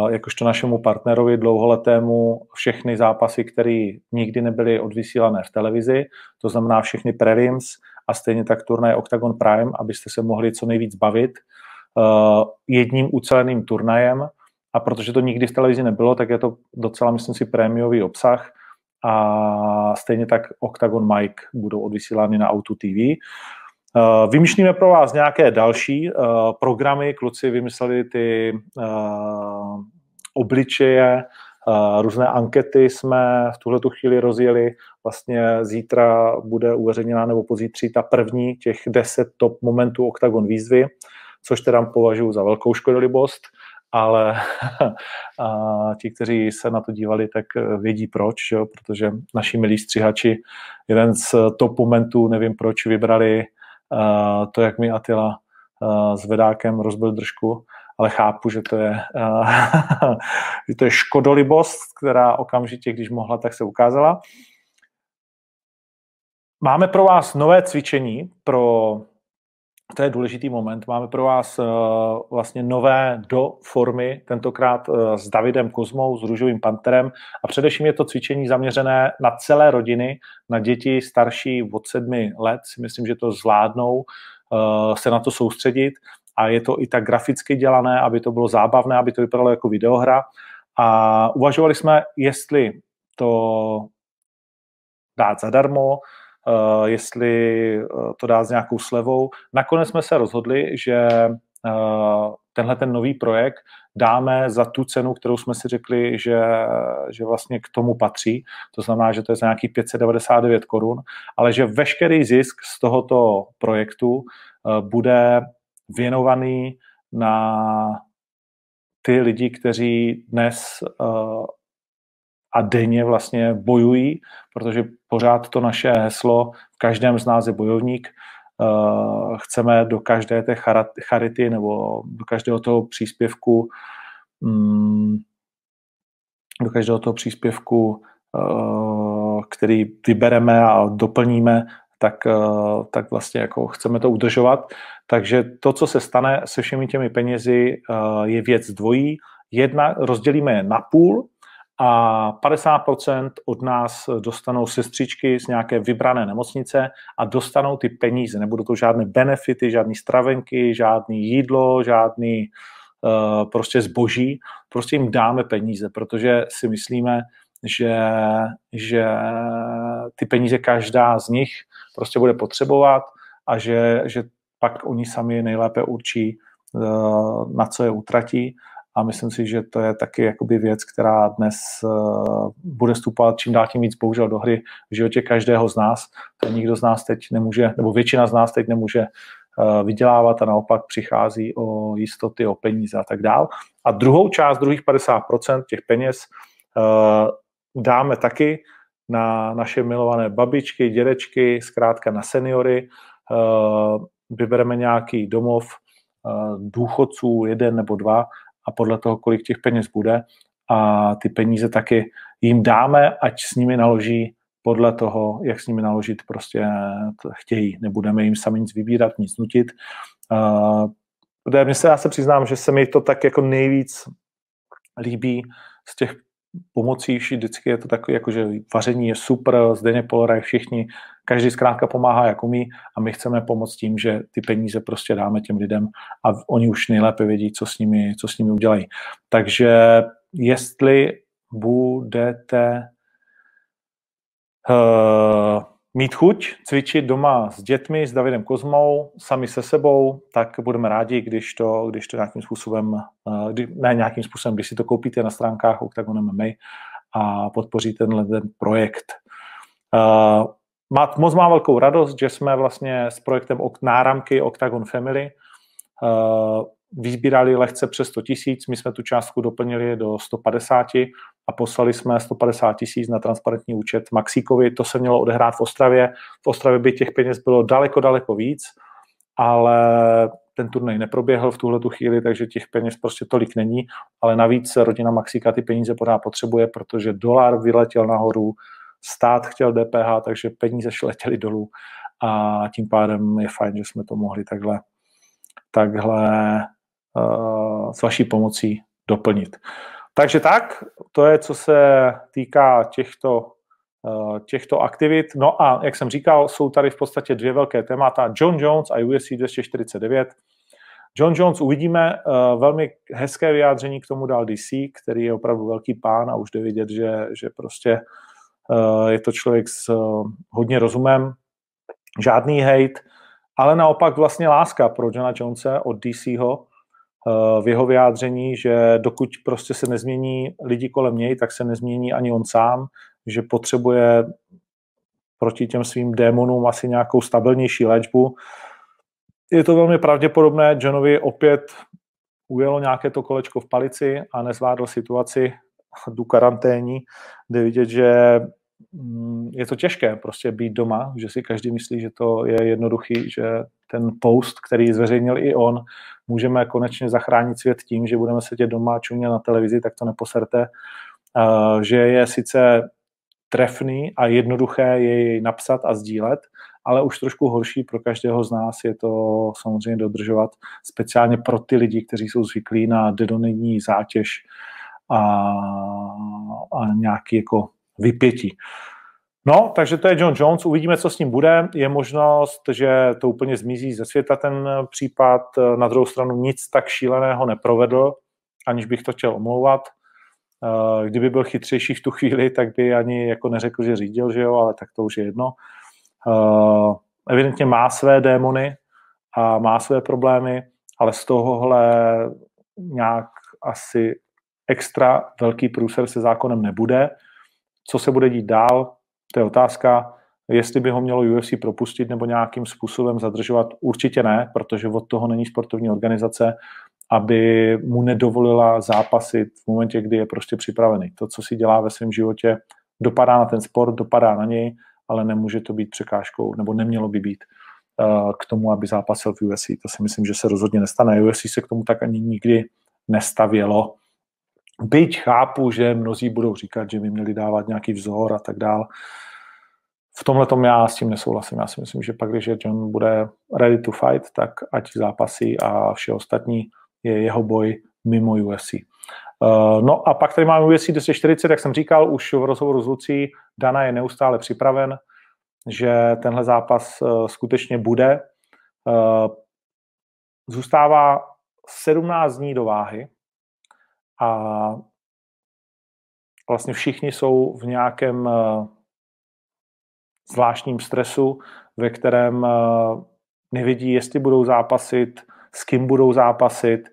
jakožto našemu partnerovi dlouholetému všechny zápasy, které nikdy nebyly odvysílané v televizi, to znamená všechny prelims a stejně tak turnaj Octagon Prime, abyste se mohli co nejvíc bavit uh, jedním uceleným turnajem a protože to nikdy v televizi nebylo, tak je to docela, myslím si, prémiový obsah, a stejně tak Octagon Mike budou odvysílány na Auto TV. Uh, vymýšlíme pro vás nějaké další uh, programy, kluci vymysleli ty uh, obličeje, různé ankety jsme v tuhle chvíli rozjeli. Vlastně zítra bude uveřejněná nebo pozítří ta první těch deset top momentů Octagon výzvy, což teda považuji za velkou škodolibost ale a ti, kteří se na to dívali, tak eh, vědí proč, jo? protože naši milí střihači jeden z top momentů, nevím proč, vybrali to, jak mi Atila uh, s vedákem rozbil držku, ale chápu, že to je, uh, že to je škodolibost, která okamžitě, když mohla, tak se ukázala. Máme pro vás nové cvičení pro to je důležitý moment. Máme pro vás uh, vlastně nové do formy, tentokrát uh, s Davidem Kozmou, s Růžovým panterem a především je to cvičení zaměřené na celé rodiny, na děti starší od sedmi let. Myslím, že to zvládnou uh, se na to soustředit a je to i tak graficky dělané, aby to bylo zábavné, aby to vypadalo jako videohra. A uvažovali jsme, jestli to dát zadarmo, jestli eh, to dá s nějakou slevou. Nakonec jsme se rozhodli, že eh, tenhle ten nový projekt dáme za tu cenu, kterou jsme si řekli, že, že vlastně k tomu patří. To znamená, že to je za nějaký 599 korun, ale že veškerý zisk z tohoto projektu bude věnovaný na ty lidi, kteří dnes a denně vlastně bojují, protože pořád to naše heslo v každém z nás je bojovník. Uh, chceme do každé té charity nebo do každého toho příspěvku um, do každého toho příspěvku, který vybereme a doplníme, tak, tak vlastně jako chceme to udržovat. Takže to, co se stane se všemi těmi penězi, je věc dvojí. Jedna, rozdělíme je na půl, a 50% od nás dostanou sestřičky z nějaké vybrané nemocnice a dostanou ty peníze. Nebudou to žádné benefity, žádné stravenky, žádný jídlo, žádný uh, prostě zboží. Prostě jim dáme peníze, protože si myslíme, že, že ty peníze každá z nich prostě bude potřebovat a že, že pak oni sami nejlépe určí, uh, na co je utratí a myslím si, že to je taky jakoby věc, která dnes uh, bude stupovat čím dál tím víc bohužel do hry v životě každého z nás. To nikdo z nás teď nemůže, nebo většina z nás teď nemůže uh, vydělávat a naopak přichází o jistoty, o peníze a tak dál. A druhou část, druhých 50% těch peněz uh, dáme taky na naše milované babičky, dědečky, zkrátka na seniory. Vybereme nějaký domov důchodců, jeden nebo dva, a podle toho, kolik těch peněz bude a ty peníze taky jim dáme, ať s nimi naloží podle toho, jak s nimi naložit prostě chtějí. Nebudeme jim sami nic vybírat, nic nutit. Uh, mně se, já se přiznám, že se mi to tak jako nejvíc líbí z těch pomocí, vždycky je to takové, jako, že vaření je super, Zdeně Poloraj, všichni, každý zkrátka pomáhá, jak umí a my chceme pomoct tím, že ty peníze prostě dáme těm lidem a oni už nejlépe vědí, co s nimi, co s nimi udělají. Takže jestli budete uh, mít chuť cvičit doma s dětmi, s Davidem Kozmou, sami se sebou, tak budeme rádi, když to, když to nějakým způsobem, eh, ne nějakým způsobem, když si to koupíte na stránkách Octagon MMA a podpoříte tenhle ten projekt. Má, moc má velkou radost, že jsme vlastně s projektem náramky Octagon Family vyzbírali lehce přes 100 tisíc, my jsme tu částku doplnili do 150 a poslali jsme 150 tisíc na transparentní účet Maxíkovi. To se mělo odehrát v Ostravě. V Ostravě by těch peněz bylo daleko, daleko víc, ale ten turnaj neproběhl v tuhle tu chvíli, takže těch peněz prostě tolik není, ale navíc rodina Maxíka ty peníze pořád potřebuje, protože dolar vyletěl nahoru, stát chtěl DPH, takže peníze letěly dolů a tím pádem je fajn, že jsme to mohli takhle, takhle s vaší pomocí doplnit. Takže tak, to je, co se týká těchto, uh, těchto aktivit. No a jak jsem říkal, jsou tady v podstatě dvě velké témata. John Jones a UFC 249. John Jones uvidíme, uh, velmi hezké vyjádření k tomu dal DC, který je opravdu velký pán a už jde vidět, že, že prostě je to člověk s hodně rozumem, žádný hate, ale naopak vlastně láska pro Johna Jonesa od DCho, Eh, v jeho vyjádření, že dokud prostě se nezmění lidi kolem něj, tak se nezmění ani on sám, že potřebuje proti těm svým démonům asi nějakou stabilnější léčbu. Je to velmi pravděpodobné, Johnovi opět ujelo nějaké to kolečko v palici a nezvládl situaci do karanténí, kde vidět, že mm, je to těžké prostě být doma, že si každý myslí, že to je jednoduchý, že ten post, který zveřejnil i on, můžeme konečně zachránit svět tím, že budeme sedět doma a čumět na televizi, tak to neposerte. Že je sice trefný a jednoduché jej napsat a sdílet, ale už trošku horší pro každého z nás je to samozřejmě dodržovat, speciálně pro ty lidi, kteří jsou zvyklí na dedonení zátěž a, a nějaký jako vypětí. No, takže to je John Jones, uvidíme, co s ním bude. Je možnost, že to úplně zmizí ze světa ten případ. Na druhou stranu nic tak šíleného neprovedl, aniž bych to chtěl omlouvat. Eh, kdyby byl chytřejší v tu chvíli, tak by ani jako neřekl, že řídil, že jo, ale tak to už je jedno. Eh, evidentně má své démony a má své problémy, ale z tohohle nějak asi extra velký průser se zákonem nebude. Co se bude dít dál, to je otázka, jestli by ho mělo UFC propustit nebo nějakým způsobem zadržovat. Určitě ne, protože od toho není sportovní organizace, aby mu nedovolila zápasit v momentě, kdy je prostě připravený. To, co si dělá ve svém životě, dopadá na ten sport, dopadá na něj, ale nemůže to být překážkou, nebo nemělo by být uh, k tomu, aby zápasil v UFC. To si myslím, že se rozhodně nestane. UFC se k tomu tak ani nikdy nestavělo. Byť chápu, že mnozí budou říkat, že by měli dávat nějaký vzor a tak dál. V tomhle tom já s tím nesouhlasím. Já si myslím, že pak, když John bude ready to fight, tak ať zápasy a vše ostatní je jeho boj mimo UFC. Uh, no a pak tady máme UFC 240, jak jsem říkal, už v rozhovoru s Lucí, Dana je neustále připraven, že tenhle zápas uh, skutečně bude. Uh, zůstává 17 dní do váhy a vlastně všichni jsou v nějakém zvláštním stresu, ve kterém nevidí, jestli budou zápasit, s kým budou zápasit,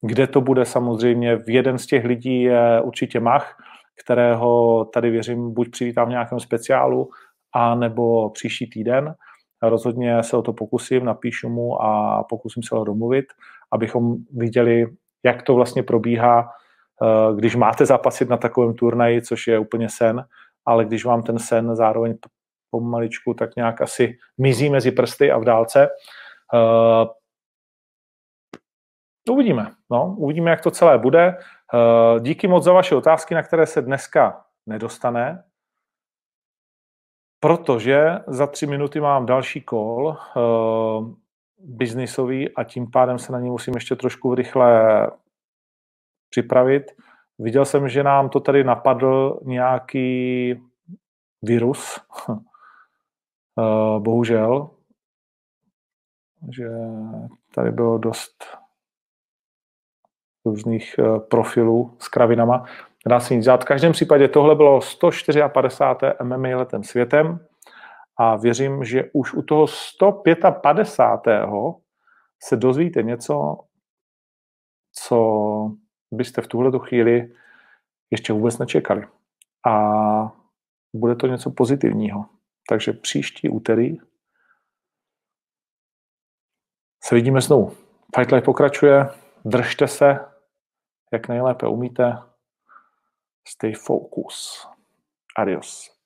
kde to bude samozřejmě. V jeden z těch lidí je určitě Mach, kterého tady věřím buď přivítám v nějakém speciálu, a nebo příští týden. Rozhodně se o to pokusím, napíšu mu a pokusím se ho domluvit, abychom viděli, jak to vlastně probíhá, eh, když máte zapasit na takovém turnaji, což je úplně sen, ale když vám ten sen zároveň pomaličku tak nějak asi mizí mezi prsty a v dálce, eh, Uvidíme. No, uvidíme, jak to celé bude. Eh, díky moc za vaše otázky, na které se dneska nedostane, protože za tři minuty mám další uh, biznisový a tím pádem se na ní musím ještě trošku rychle připravit. Viděl jsem, že nám to tady napadl nějaký virus, uh, bohužel, že tady bylo dost různých eh, profilů s kravinama. Dá se nic dělat. V každém případě tohle bylo 154. MMA letem světem a věřím, že už u toho 155. se dozvíte něco, co byste v tuhle chvíli ještě vůbec nečekali. A bude to něco pozitivního. Takže příští úterý se vidíme znovu. Fight Life pokračuje, držte se, jak nejlépe umíte. Stay focus. Adios.